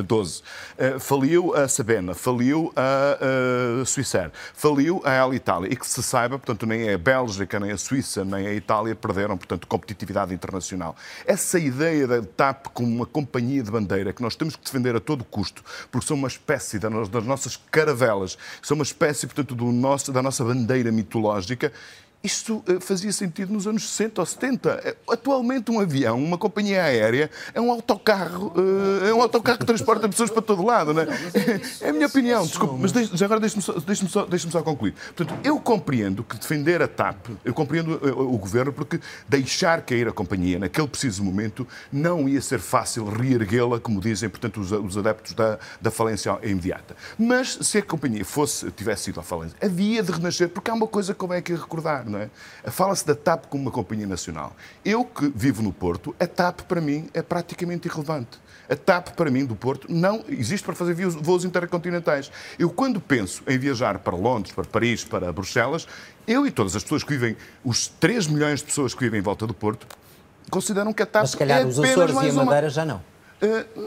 12. Faliu a Sabena, faliu a Swissair, faliu a Alitalia. E que se saiba, portanto, nem a Bélgica, nem a Suíça, nem a Itália perderam, portanto, competitividade internacional. Essa ideia da TAP como uma companhia de bandeira que nós temos que defender a todo custo, porque são uma espécie das nossas caravelas, são uma espécie, portanto, do nosso, da nossa bandeira mitológica, isto uh, fazia sentido nos anos 60 ou 70. Eh, atualmente, um avião, uma companhia aérea, é um autocarro, uh, é um autocarro que transporta pessoas para todo lado, não é? É a minha opinião, desculpe, mas deixe, agora deixe-me só, deixe só, deixe só concluir. Portanto, eu compreendo que defender a TAP, eu compreendo o, o governo, porque deixar cair a companhia naquele preciso momento não ia ser fácil reerguê-la, como dizem, portanto, os, os adeptos da, da falência imediata. Mas se a companhia fosse, tivesse sido à falência, havia de renascer, porque há uma coisa que convém aqui recordar não é? Fala-se da TAP como uma companhia nacional. Eu que vivo no Porto, a TAP para mim é praticamente irrelevante. A TAP, para mim, do Porto, não existe para fazer voos intercontinentais. Eu, quando penso em viajar para Londres, para Paris, para Bruxelas, eu e todas as pessoas que vivem, os 3 milhões de pessoas que vivem em volta do Porto, consideram que a TAP Mas, se calhar, é os Açores e a Madeira uma... já não.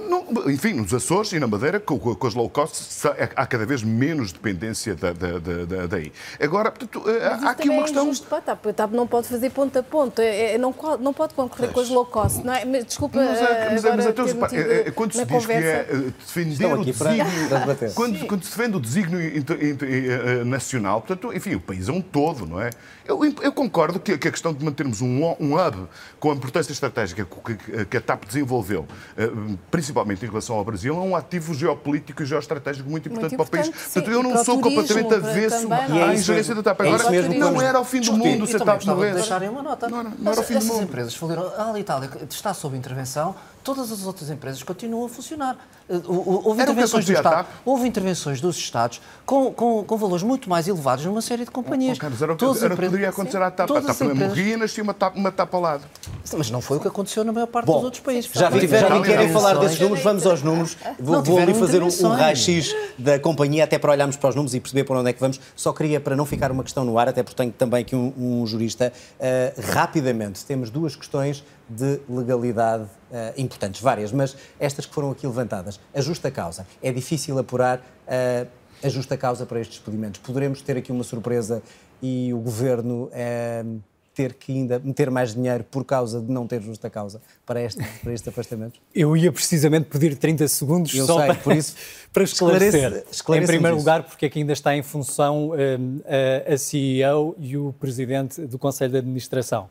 Não, enfim, nos Açores e na Madeira, com, com, as low cost, há cada vez menos dependência da, da, da, daí. Agora, portanto, uh, há aqui uma é questão. TAP. A TAP não pode fazer ponto a ponto, é, é, não, não pode concorrer com as low cost. Não é? Mas, desculpa, mas, é, mas, mas, é, é, quando se diz conversa... que é defender o desígnio. quando, quando se defende o desígnio nacional, portanto, enfim, o país é um todo, não é? Eu, eu concordo que, que, a questão de mantermos um, um hub com a importância estratégica que, que a TAP desenvolveu principalmente em relação ao Brasil, é um ativo geopolítico e geoestratégico muito importante, muito importante para o país. Portanto, eu não sou completamente avesso à ingerência da TAP. Agora, é não era o fim do mundo se a TAP morresse. deixarem uma nota. Não, não, não era o fim do mundo. Essas empresas faliram. A Itália está sob intervenção, todas as outras empresas continuam a funcionar. Eh, houve intervenções, do Estado, houve intervenções dos Estados com, com, com, valores muito mais elevados numa série de companhias. Oh, Carlos, era o que, era empresas, poderia acontecer à TAP. A TAP morria e nascia uma TAP, uma TAP ao lado. Mas não foi o que aconteceu na maior parte Bom, dos outros países. Já, vi, já me querem falar desses números, vamos aos números. Vou, vou ali fazer um, um raio-x da companhia, até para olharmos para os números e perceber para onde é que vamos. Só queria, para não ficar uma questão no ar, até porque tenho também aqui um, um jurista, uh, rapidamente, temos duas questões de legalidade uh, importantes, várias, mas estas que foram aqui levantadas. A justa causa. É difícil apurar uh, a justa causa para estes despedimentos. Poderemos ter aqui uma surpresa e o governo uh, ter que ainda meter mais dinheiro por causa de não ter justa causa para este, para este afastamento? Eu ia precisamente pedir 30 segundos Eu só sei, para, por isso, para esclarecer. esclarece- em primeiro isso. lugar, porque é que ainda está em função a, a CEO e o presidente do Conselho de Administração.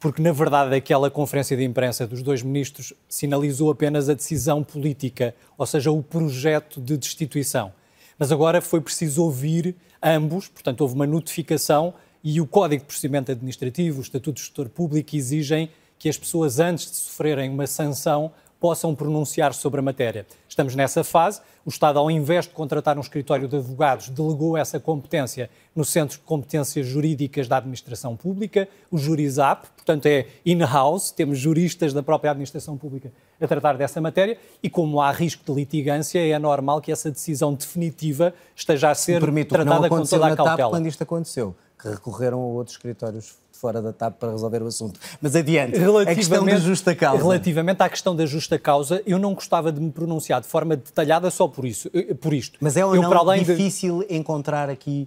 Porque, na verdade, aquela conferência de imprensa dos dois ministros sinalizou apenas a decisão política, ou seja, o projeto de destituição. Mas agora foi preciso ouvir ambos, portanto, houve uma notificação e o Código de Procedimento Administrativo, o Estatuto de Gestor Público exigem que as pessoas, antes de sofrerem uma sanção, possam pronunciar sobre a matéria. Estamos nessa fase. O Estado, ao invés de contratar um escritório de advogados, delegou essa competência no Centro de Competências Jurídicas da Administração Pública, o Jurizap, portanto é in-house, temos juristas da própria Administração Pública a tratar dessa matéria e como há risco de litigância, é normal que essa decisão definitiva esteja a Se ser tratada com toda a TAP cautela. quando isto aconteceu, que recorreram a outros escritórios fora da TAP para resolver o assunto. Mas adiante, a Relativamente- questão da justa causa. Relativamente à questão da justa causa, eu não gostava de me pronunciar de forma detalhada só por isso, eh, por isto. Mas é ou eu, não além de- difícil encontrar aqui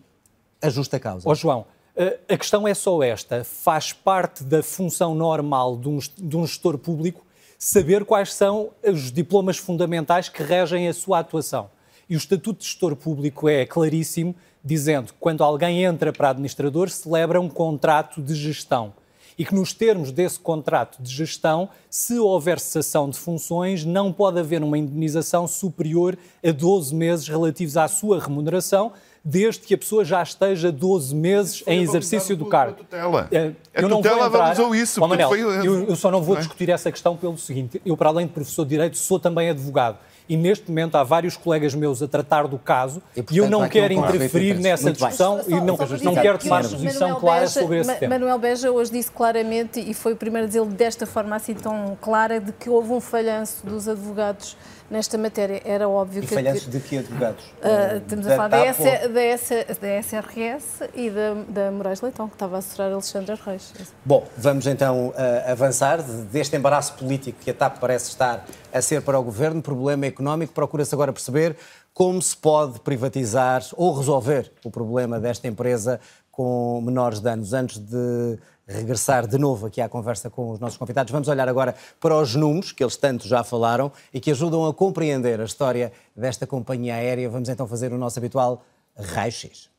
a justa causa? Ó João, eh, a questão é só esta: faz parte da função normal de um, de um gestor público saber quais são os diplomas fundamentais que regem a sua atuação. E o Estatuto de Gestor Público é claríssimo, dizendo que quando alguém entra para administrador, celebra um contrato de gestão. E que nos termos desse contrato de gestão, se houver cessação de funções, não pode haver uma indenização superior a 12 meses relativos à sua remuneração, desde que a pessoa já esteja 12 meses em exercício do cargo. tutela. A eu não vou tutela entrar- avalizou isso, Ó, Manel, foi- eu, eu só não vou não é? discutir essa questão pelo seguinte: eu, para além de professor de Direito, sou também advogado. E neste momento há vários colegas meus a tratar do caso e, portanto, eu não quero interferir nessa Muito discussão Só- e não, não dizer quero que tomar posição Manuel clara Beja- sobre esse Ma- tema. Manuel Beja hoje disse claramente, e foi o primeiro a dizê-lo desta forma assim tão clara, de que houve um falhanço dos advogados nesta matéria. Era óbvio E que... falhanços de que advogados? Eh, estamos da a falar da, S, da, S, da SRS e da, da Moraes Leitão, que estava a assessorar Alexandre Reis. Bom, vamos então eh, avançar de- deste embaraço político que a TAP parece estar a ser para o governo, problema económico. Procura-se agora perceber como se pode privatizar ou resolver o problema desta empresa com menores danos. Antes de regressar de novo aqui à conversa com os nossos convidados, vamos olhar agora para os números que eles tanto já falaram e que ajudam a compreender a história desta companhia aérea. Vamos então fazer o nosso habitual raio-x.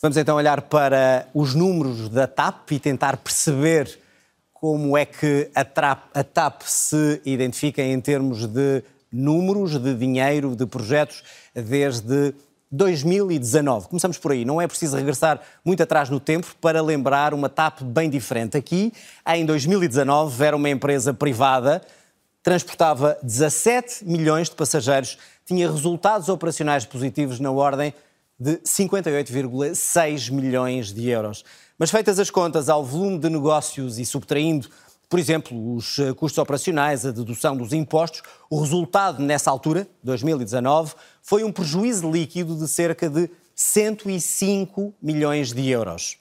Vamos então olhar para os números da TAP e tentar perceber como é que a, TAP se identifica em termos de números, de dinheiro, de projetos, desde 2019. Começamos por aí. Não é preciso regressar muito atrás no tempo para lembrar uma TAP bem diferente. Aqui, em 2019, era uma empresa privada, transportava 17 milhões de passageiros, tinha resultados operacionais positivos na ordem de 58,6 milhões de euros. Mas feitas as contas ao volume de negócios e subtraindo, por exemplo, os eh, custos operacionais, a dedução dos impostos, o resultado nessa altura, 2019, foi um prejuízo líquido de cerca de 105 milhões de euros.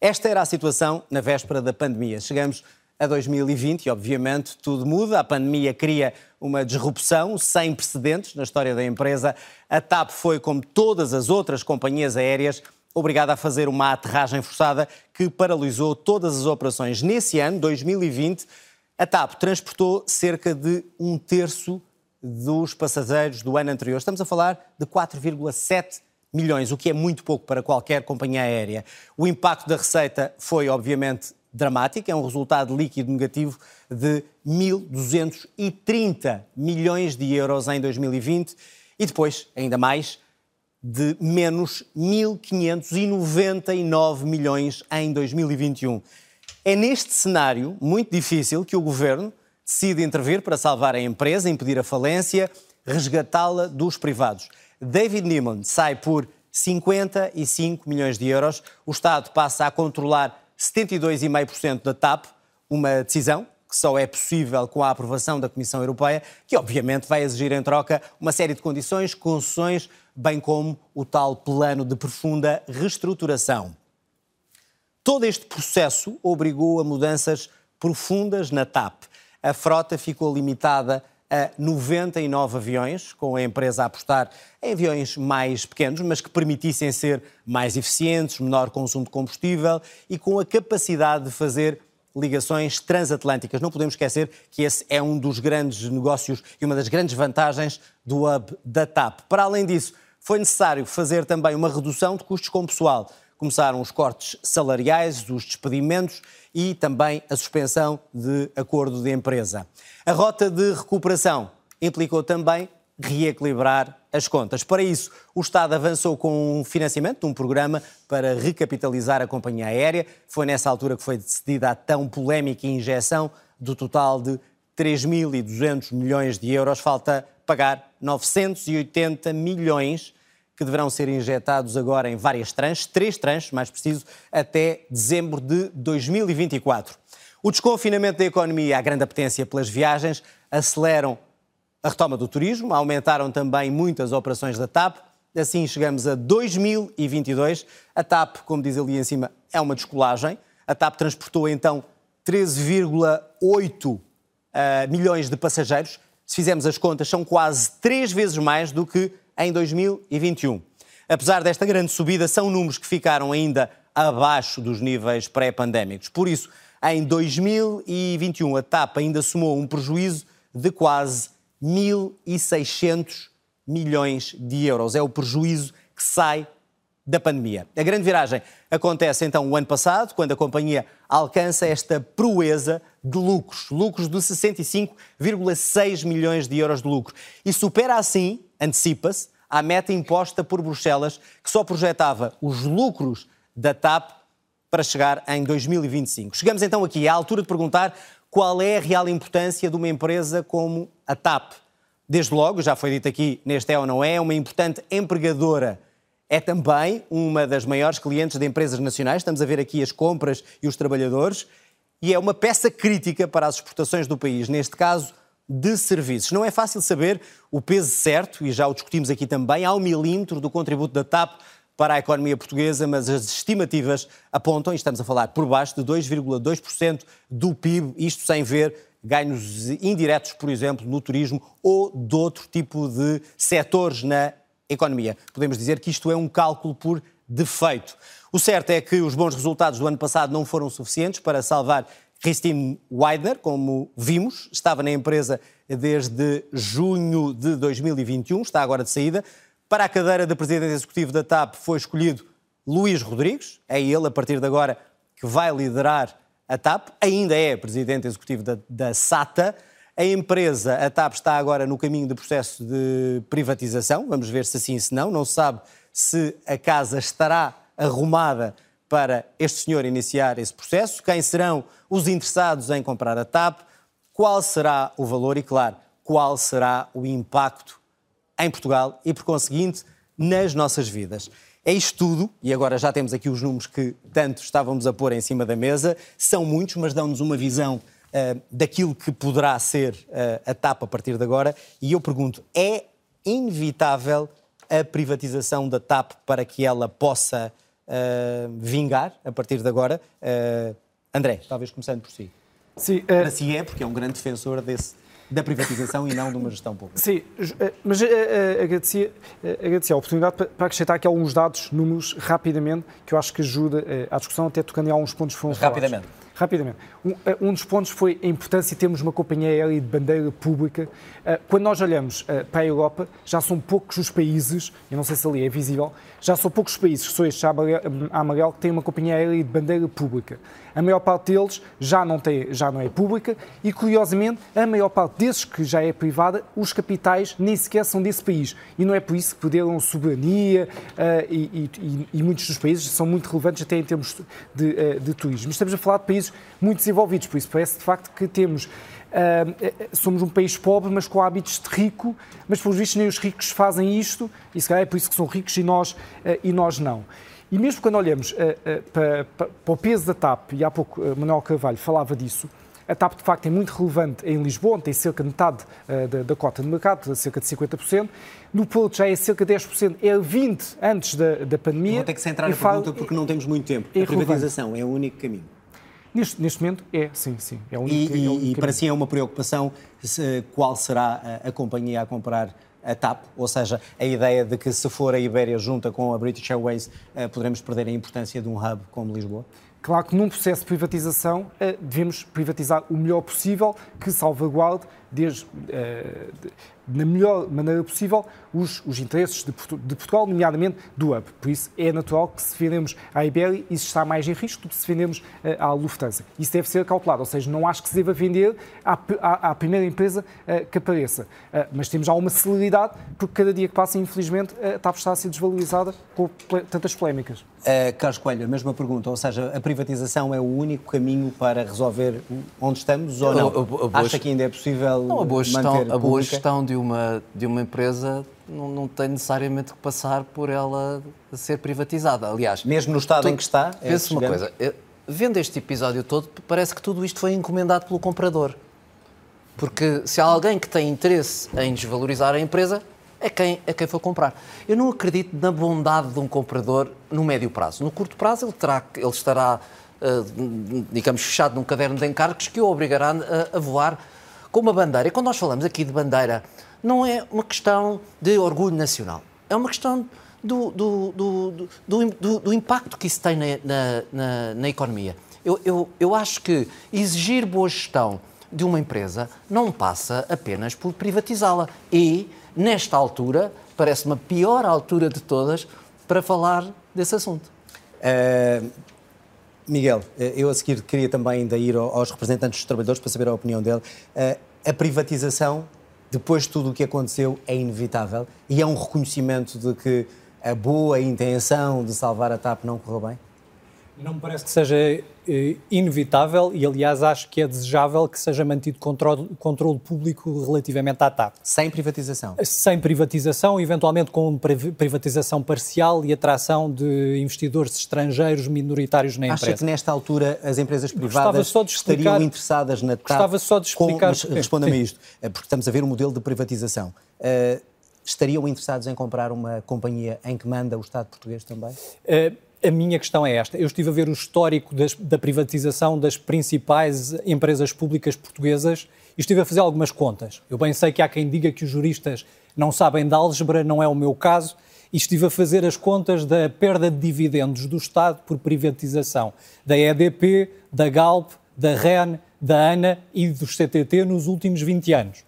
Esta era a situação na véspera da pandemia. Chegamos a 2020 e, obviamente, tudo muda. A pandemia cria uma disrupção sem precedentes na história da empresa. A TAP foi, como todas as outras companhias aéreas, obrigada a fazer uma aterragem forçada que paralisou todas as operações. Nesse ano, 2020, a TAP transportou cerca de um terço dos passageiros do ano anterior. Estamos a falar de 4,7 milhões, o que é muito pouco para qualquer companhia aérea. O impacto da receita foi, obviamente, dramático, é um resultado líquido negativo de 1.230 milhões de euros em 2020 e depois, ainda mais, de menos 1.599 milhões em 2021. É neste cenário muito difícil que o governo decide intervir para salvar a empresa, impedir a falência, resgatá-la dos privados. David Niemon sai por 55 milhões de euros. O Estado passa a controlar 72,5% da TAP, uma decisão que só é possível com a aprovação da Comissão Europeia, que obviamente vai exigir em troca uma série de condições, concessões, bem como o tal plano de profunda reestruturação. Todo este processo obrigou a mudanças profundas na TAP. A frota ficou limitada a 99 aviões, com a empresa a apostar em aviões mais pequenos, mas que permitissem ser mais eficientes, menor consumo de combustível e com a capacidade de fazer ligações transatlânticas. Não podemos esquecer que esse é um dos grandes negócios e uma das grandes vantagens do hub da TAP. Para além disso, foi necessário fazer também uma redução de custos com pessoal. Começaram os cortes salariais, os despedimentos e também a suspensão de acordo de empresa. A rota de recuperação implicou também reequilibrar as contas. Para isso, o Estado avançou com um financiamento de um programa para recapitalizar a companhia aérea. Foi nessa altura que foi decidida a tão polémica injeção do total de 3.200 milhões de euros. Falta pagar 980 milhões que deverão ser injetados agora em várias tranches, três tranches, mais preciso, até dezembro de 2024. O desconfinamento da economia e a grande apetência pelas viagens aceleram a retoma do turismo, aumentaram também muitas operações da TAP. Assim chegamos a 2022. A TAP, como diz ali em cima, é uma descolagem. A TAP transportou então 13,8 uh, milhões de passageiros. Se fizermos as contas, são quase três vezes mais do que em 2021. Apesar desta grande subida, são números que ficaram ainda abaixo dos níveis pré-pandémicos. Por isso, em 2021, a TAP ainda somou um prejuízo de quase 1.600 milhões de euros. É o prejuízo que sai da pandemia. A grande viragem acontece então o ano passado, quando a companhia alcança esta proeza de lucros, lucros de 65,6 milhões de euros de lucro. E supera assim, antecipa-se, a meta imposta por Bruxelas, que só projetava os lucros da TAP para chegar em 2025. Chegamos então aqui à altura de perguntar qual é a real importância de uma empresa como a TAP. Desde logo, já foi dito aqui neste É ou Não É, uma importante empregadora. É também uma das maiores clientes de empresas nacionais. Estamos a ver aqui as compras e os trabalhadores. E é uma peça crítica para as exportações do país, neste caso, de serviços. Não é fácil saber o peso certo, e já o discutimos aqui também, ao milímetro do contributo da TAP para a economia portuguesa, mas as estimativas apontam, e estamos a falar por baixo, de 2,2% do PIB, isto sem ver ganhos indiretos, por exemplo, no turismo ou de outro tipo de setores na economia. Podemos dizer que isto é um cálculo por defeito. O certo é que os bons resultados do ano passado não foram suficientes para salvar Christine Weidner, como vimos, estava na empresa desde junho de 2021, está agora de saída. Para a cadeira de presidente executivo da TAP foi escolhido Luís Rodrigues, é ele, a partir de agora, que vai liderar a TAP, ainda é presidente executivo da, da SATA. A empresa, a TAP, está agora no caminho de processo de privatização. Vamos ver se sim, se não. Não se sabe se a casa estará arrumada para este senhor iniciar esse processo. Quem serão os interessados em comprar a TAP? Qual será o valor e, claro, qual será o impacto em Portugal e, por conseguinte, nas nossas vidas. É isto tudo, e agora já temos aqui os números que tanto estávamos a pôr em cima da mesa, são muitos, mas dão-nos uma visão uh, daquilo que poderá ser uh, a TAP a partir de agora. E eu pergunto: é inevitável a privatização da TAP para que ela possa uh, vingar a partir de agora? André, talvez começando por si. Sim, para si é, porque é um grande defensor desse da privatização e não de uma gestão pública. Sim, eh, mas uh, agradecia, agradecia a oportunidade para acrescentar aqui alguns dados, números, rapidamente, que eu acho que ajuda à discussão, até tocando em alguns pontos que foram Rapidamente. Falados. Rapidamente. Um, um, dos pontos foi a importância de termos uma companhia aérea de bandeira pública. Quando nós olhamos para a Europa, já são poucos os países, eu não sei se ali é visível, já são poucos os países, são estes a amarelo, que têm uma companhia aérea de bandeira pública. A maior parte deles já não, tem, já não é pública e, curiosamente, a maior parte desses que já é privada, os capitais nem sequer são desse país. E não é por isso que perderam soberania uh, e, e, e, muitos dos países são muito relevantes até em termos de, uh, de turismo. Estamos a falar de países muito desenvolvidos, por isso parece de facto que temos Uh, somos um país pobre, mas com hábitos de rico, mas pelos vistos nem os ricos fazem isto, e se calhar é por isso que são ricos e nós, uh, e nós não. E mesmo quando olhamos uh, para, para, para, o peso da TAP, e há pouco Manuel Carvalho falava disso, A TAP, de facto, é muito relevante em Lisboa, tem cerca de metade uh, da, da, cota de mercado, cerca de 50%. No Porto já é cerca de 10%, é 20% antes da, da pandemia. Eu vou ter que centrar na pergunta porque não temos muito tempo. É a privatização é o único caminho. Neste, neste momento é, sim, sim. É e, é e para si é uma preocupação se, qual será a, a companhia a comprar a TAP, ou seja, a ideia de que se for a Ibéria junta com a British Airways, uh, poderemos perder a importância de um hub como Lisboa? Claro que num processo de privatização uh, devemos privatizar o melhor possível, que salvaguarde desde, uh, na melhor maneira possível os, os interesses de, de, Portugal, nomeadamente do hub. Por isso é natural que se vendemos à Iberia, isso está mais em risco do que se vendemos uh, à Lufthansa. Isso deve ser calculado, ou seja, não acho que se deva vender à, à, à primeira empresa uh, que apareça. Uh, mas temos já uma celeridade, porque cada dia que passa, infelizmente, a TAP está a ser desvalorizada com tantas polémicas. Uh, Carlos Coelho, a mesma pergunta, ou seja, a privatização é o único caminho para resolver onde estamos ou não? A, a, a Acha que ainda é possível não, a boa gestão, a boa gestão de uma, de uma empresa não, não, tem necessariamente que passar por ela ser privatizada. Aliás, mesmo no estado tu, em que está. É pense uma coisa, eh, vendo este episódio todo, parece que tudo isto foi encomendado pelo comprador. Porque se há alguém que tem interesse em desvalorizar a empresa, é quem, é quem for comprar. Eu não acredito na bondade de um comprador no médio prazo. No curto prazo, ele, terá, ele estará, uh, digamos, fechado num caderno de encargos que o obrigará a, a voar com uma bandeira. E quando nós falamos aqui de bandeira, não é uma questão de orgulho nacional, é uma questão do, do, do, do, do impacto que isso tem na, na, na economia. Eu, eu, eu acho que exigir boa gestão de uma empresa não passa apenas por privatizá-la. E, nesta altura, parece-me a pior altura de todas para falar desse assunto. Uh, Miguel, eh, eu a seguir queria também ainda ir aos representantes dos trabalhadores para saber a opinião dele. Uh, a privatização depois de tudo o que aconteceu, é inevitável e é um reconhecimento de que a boa intenção de salvar a TAP não correu bem? Não me parece que seja eh, inevitável e, aliás, acho que é desejável que seja mantido controle, controle público relativamente à TAP. Sem privatização? Sem privatização, eventualmente com privatização parcial e atração de investidores estrangeiros minoritários na empresa. Acha que nesta altura as empresas privadas explicar, estariam interessadas na TAP? Gostava só de explicar... Responda-me isto, eh, porque estamos a ver um modelo de privatização. Uh, estariam interessados em comprar uma companhia em que manda o Estado português também? Uh, a minha questão é esta. Eu estive a ver o histórico das, da privatização das principais empresas públicas portuguesas e estive a fazer algumas contas. Eu bem sei que há quem diga que os juristas não sabem de álgebra, não é o meu caso, e estive a fazer as contas da perda de dividendos do Estado por privatização da EDP, da Galp, da REN, da ANA e dos CTT nos últimos 20 anos.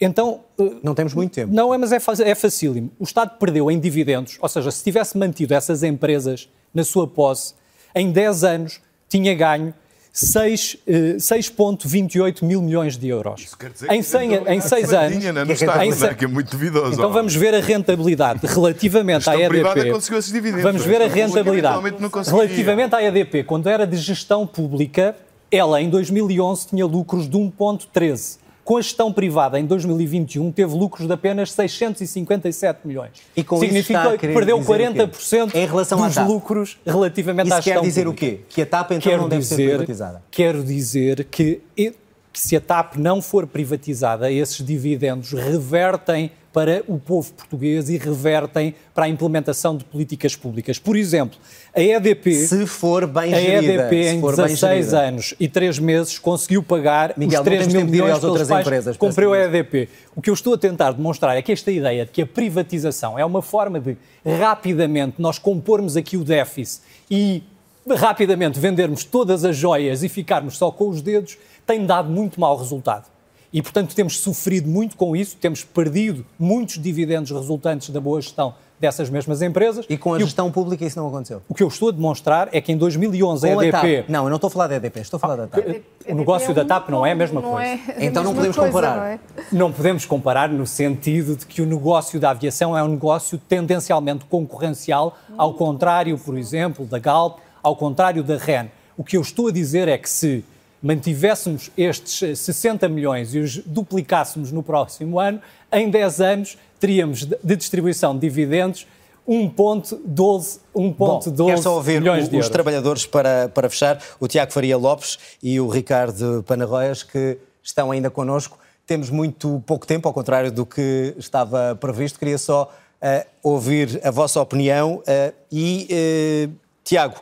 Então. Não temos muito tempo. Não, é, mas é, é facílimo. O Estado perdeu em dividendos, ou seja, se tivesse mantido essas empresas na sua posse, em 10 anos tinha ganho 6,28 eh, mil milhões de euros. Isso quer dizer em 100, em 6 anos. Não, não está, em, que é muito duvidoso. Então vamos ver a rentabilidade relativamente à EDP. conseguiu esses dividendos. Vamos ver a rentabilidade. Relativamente à EDP, quando era de gestão pública, ela em 2011 tinha lucros de 1,13 com a gestão privada, em 2021, teve lucros de apenas 657 milhões. E com Significa que perdeu 40% em relação dos lucros relativamente isso à gestão quer dizer pública. o quê? Que a TAP então quero não deve dizer, ser privatizada? Quero dizer que, que se a TAP não for privatizada, esses dividendos revertem para o povo português e revertem para a implementação de políticas públicas. Por exemplo, a EDP, se for bem a gerida, EDP em 16 anos e 3 meses conseguiu pagar Miguel, os 3 mil milhões às outras empresas. Comprou a EDP. O que eu estou a tentar demonstrar é que esta ideia de que a privatização é uma forma de rapidamente nós compormos aqui o déficit e rapidamente vendermos todas as joias e ficarmos só com os dedos tem dado muito mau resultado. E, portanto, temos sofrido muito com isso, temos perdido muitos dividendos resultantes da boa gestão dessas mesmas empresas. E com a gestão o, pública isso não aconteceu? O que eu estou a demonstrar é que em 2011 com a EDP... A não, eu não estou a falar da EDP, estou a falar da TAP. O negócio da TAP não é a mesma não coisa. É então não podemos coisa, comparar. Não, é? não podemos comparar no sentido de que o negócio da aviação é um negócio tendencialmente concorrencial, ao contrário, por exemplo, da Galp, ao contrário da REN. O que eu estou a dizer é que se mantivéssemos estes 60 milhões e os duplicássemos no próximo ano, em 10 anos teríamos de distribuição de dividendos 1.12 1.12 Quero só ouvir milhões o- de os euros. trabalhadores para, para fechar, o Tiago Faria Lopes e o Ricardo Panarroias, que estão ainda connosco. Temos muito pouco tempo, ao contrário do que estava previsto. Queria só eh, ouvir a vossa opinião. eh, e, eh, Tiago,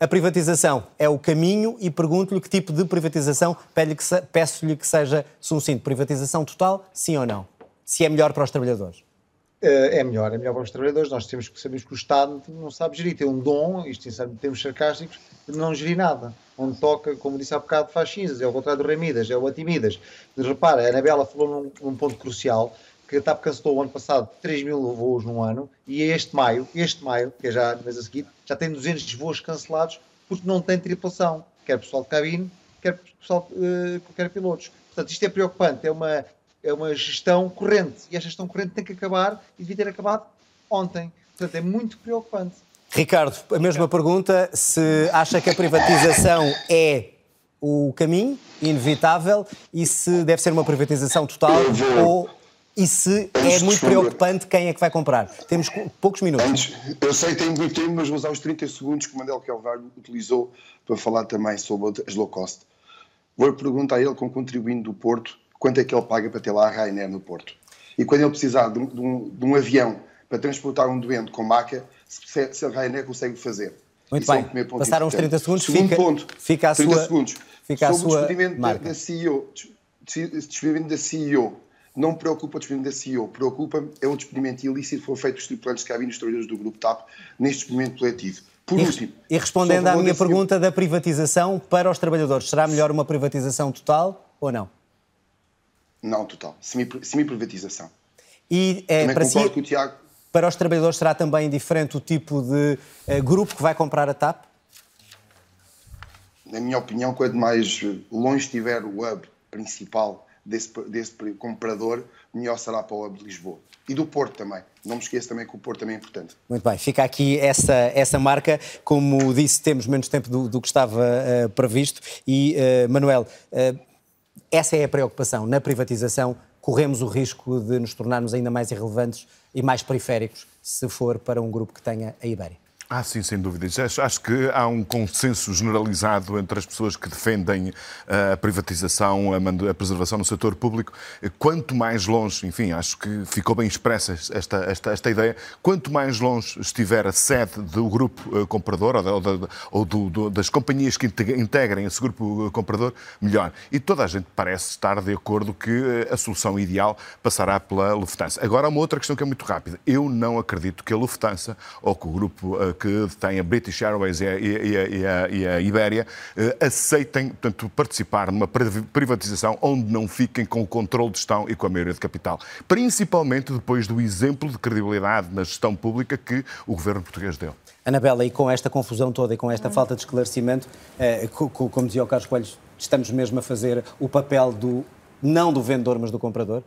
a privatização é o caminho e pergunto-lhe que tipo de privatização, peço-lhe que seja sucinto. Privatização total, sim ou não? Se é melhor para os trabalhadores? Eh, É melhor, é melhor para os trabalhadores. Nós temos que saber que o Estado não sabe gerir, tem um dom, isto em termos sarcásticos, de não gerir nada. Onde toca, como disse há bocado, faz cinzas, é o contrário do Remidas, é o Atimidas. Repara, a Anabela falou num, num ponto crucial, que a TAP cancelou o ano passado 3 mil voos num ano, e este maio, este maio, que é já no mês a seguir, já tem 200 voos cancelados porque não tem tripulação, quer pessoal de cabine, quer pessoal, eh, quer pilotos. Portanto, isto é preocupante, é uma, é uma gestão corrente, e esta gestão corrente tem que acabar, e devia ter acabado ontem. Portanto, é muito preocupante. Ricardo, a mesma pergunta. Se acha que a privatização é o caminho inevitável e se deve ser uma privatização total ou e se é muito preocupante quem é que vai comprar. Temos poucos minutos. Antes, eu sei que tenho muito tempo, mas vou usar os 30 segundos que o Mandel Carvalho utilizou para falar também sobre as low cost. Vou perguntar a ele, como contribuindo do Porto, quanto é que ele paga para ter lá a Ryanair no Porto. E quando ele precisar de um, de um- avião para transportar um doente com maca, se, se a Ryanair consegue fazer. Muito Isso é bem. um ponto Passaram importante. 30 segundos, Segundo fica- ponto, fica a 30 sua- segundos. fica a sobre sua o despedimento da, marca. da CEO. des- Despedimento da CEO. Não me preocupa o despedimento da CEO. Preocupa-me é o despedimento ilícito que foi feito dos tripulantes de cabine e dos trabalhadores do Grupo TAP neste despedimento coletivo. Por E- último, E respondendo à minha pergunta da privatização para os trabalhadores, será melhor uma privatização total ou não? Não, total. Semi- Semi-privatização. E é, Também para si, o Tiago. para os trabalhadores será também diferente o tipo de eh, grupo que vai comprar a TAP? Na minha opinião, quanto mais longe estiver o hub principal desse, desse comprador, melhor será para o hub de Lisboa. E do Porto também. Não me esqueça também que o Porto também é importante. Muito bem, fica aqui essa, essa marca. Como disse, temos menos tempo do, do que estava eh, previsto. E, eh, Manuel, eh, essa é a preocupação. Na privatização, corremos o risco de nos tornarmos ainda mais irrelevantes e mais periféricos se for para um grupo que tenha a Ibéria. Ah, sim, sem dúvida. Acho, acho que há um consenso generalizado entre as pessoas que defendem eh, a privatização, a, preservação no setor público. Quanto mais longe, enfim, acho que ficou bem expressa esta, esta, esta ideia, quanto mais longe estiver a sede do grupo eh, comprador ou, da- ou do- do- das companhias que inte- integrem esse grupo eh, comprador, melhor. E toda a gente parece estar de acordo que a solução ideal passará pela Lufthansa. Agora, uma outra questão que é muito rápida. Eu não acredito que a Lufthansa ou que o grupo que tem a British Airways e a, e a- e a- Ibéria eh, aceitem, portanto, participar numa pri- privatização onde não fiquem com o controle de gestão e com a maioria de capital. Principalmente depois do exemplo de credibilidade na gestão pública que o governo português deu. Anabela, e com esta confusão toda e com esta falta de esclarecimento, eh, co- co- como dizia o Carlos Coelho, estamos mesmo a fazer o papel do, não do vendedor, mas do comprador?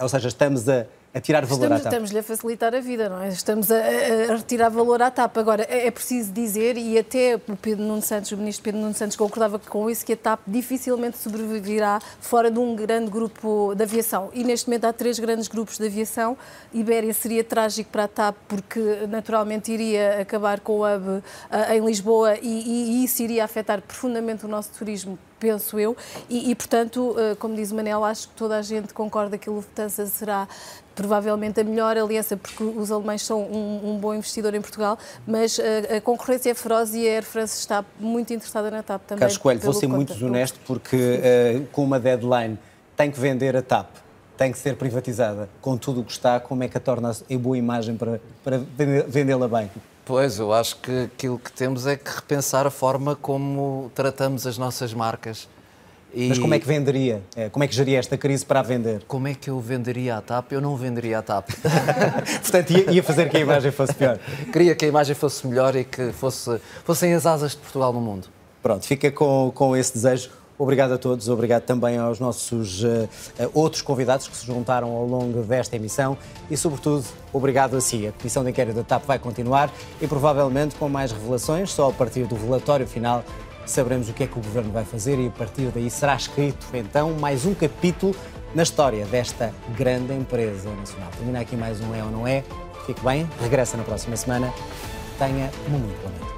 Ou seja, estamos a, a tirar valor Estamos, à TAP. estamos-lhe a facilitar a vida, não é? Estamos a, a- a retirar valor à TAP. Agora, é, é preciso dizer, e até o Pedro Nuno Santos, o ministro Pedro Nuno Santos concordava com isso, que a TAP dificilmente sobreviverá fora de um grande grupo de aviação. E neste momento há três grandes grupos de aviação. Ibéria seria trágico para a TAP, porque naturalmente iria acabar com o hub ah, em Lisboa e, e- e isso iria afetar profundamente o nosso turismo penso eu, e, e, portanto, eh, como diz o Manel, acho que toda a gente concorda que a Lufthansa será provavelmente a melhor aliança, porque os alemães são um, um bom investidor em Portugal, mas eh, a concorrência é feroz e a Air France está muito interessada na TAP também. Carlos Coelho, vou ser conta- muito desonesto porque eh, com uma deadline tem que vender a TAP, tem que ser privatizada. Com tudo o que está, como é que a torna em boa imagem para, para vendê-la bem? Pois, eu acho que aquilo que temos é que repensar a forma como tratamos as nossas marcas. E Mas como é que venderia? Eh, Como é que geria esta crise para a vender? Como é que eu venderia a TAP? Eu não venderia a TAP. Portanto, ia, ia fazer que a imagem fosse pior. Queria que a imagem fosse melhor e que fosse, fossem as asas de Portugal no mundo. Pronto, fica com, com esse desejo. Obrigado a todos, obrigado também aos nossos eh, outros convidados que se juntaram ao longo desta emissão e, sobretudo, obrigado a si. A Comissão de Inquérito da TAP vai continuar e provavelmente com mais revelações. Só a partir do relatório final saberemos o que é que o Governo vai fazer e a partir daí será escrito então mais um capítulo na história desta grande empresa nacional. Termina aqui mais um É ou Não É. Fique bem, regressa na próxima semana. Tenha uma muito boa noite.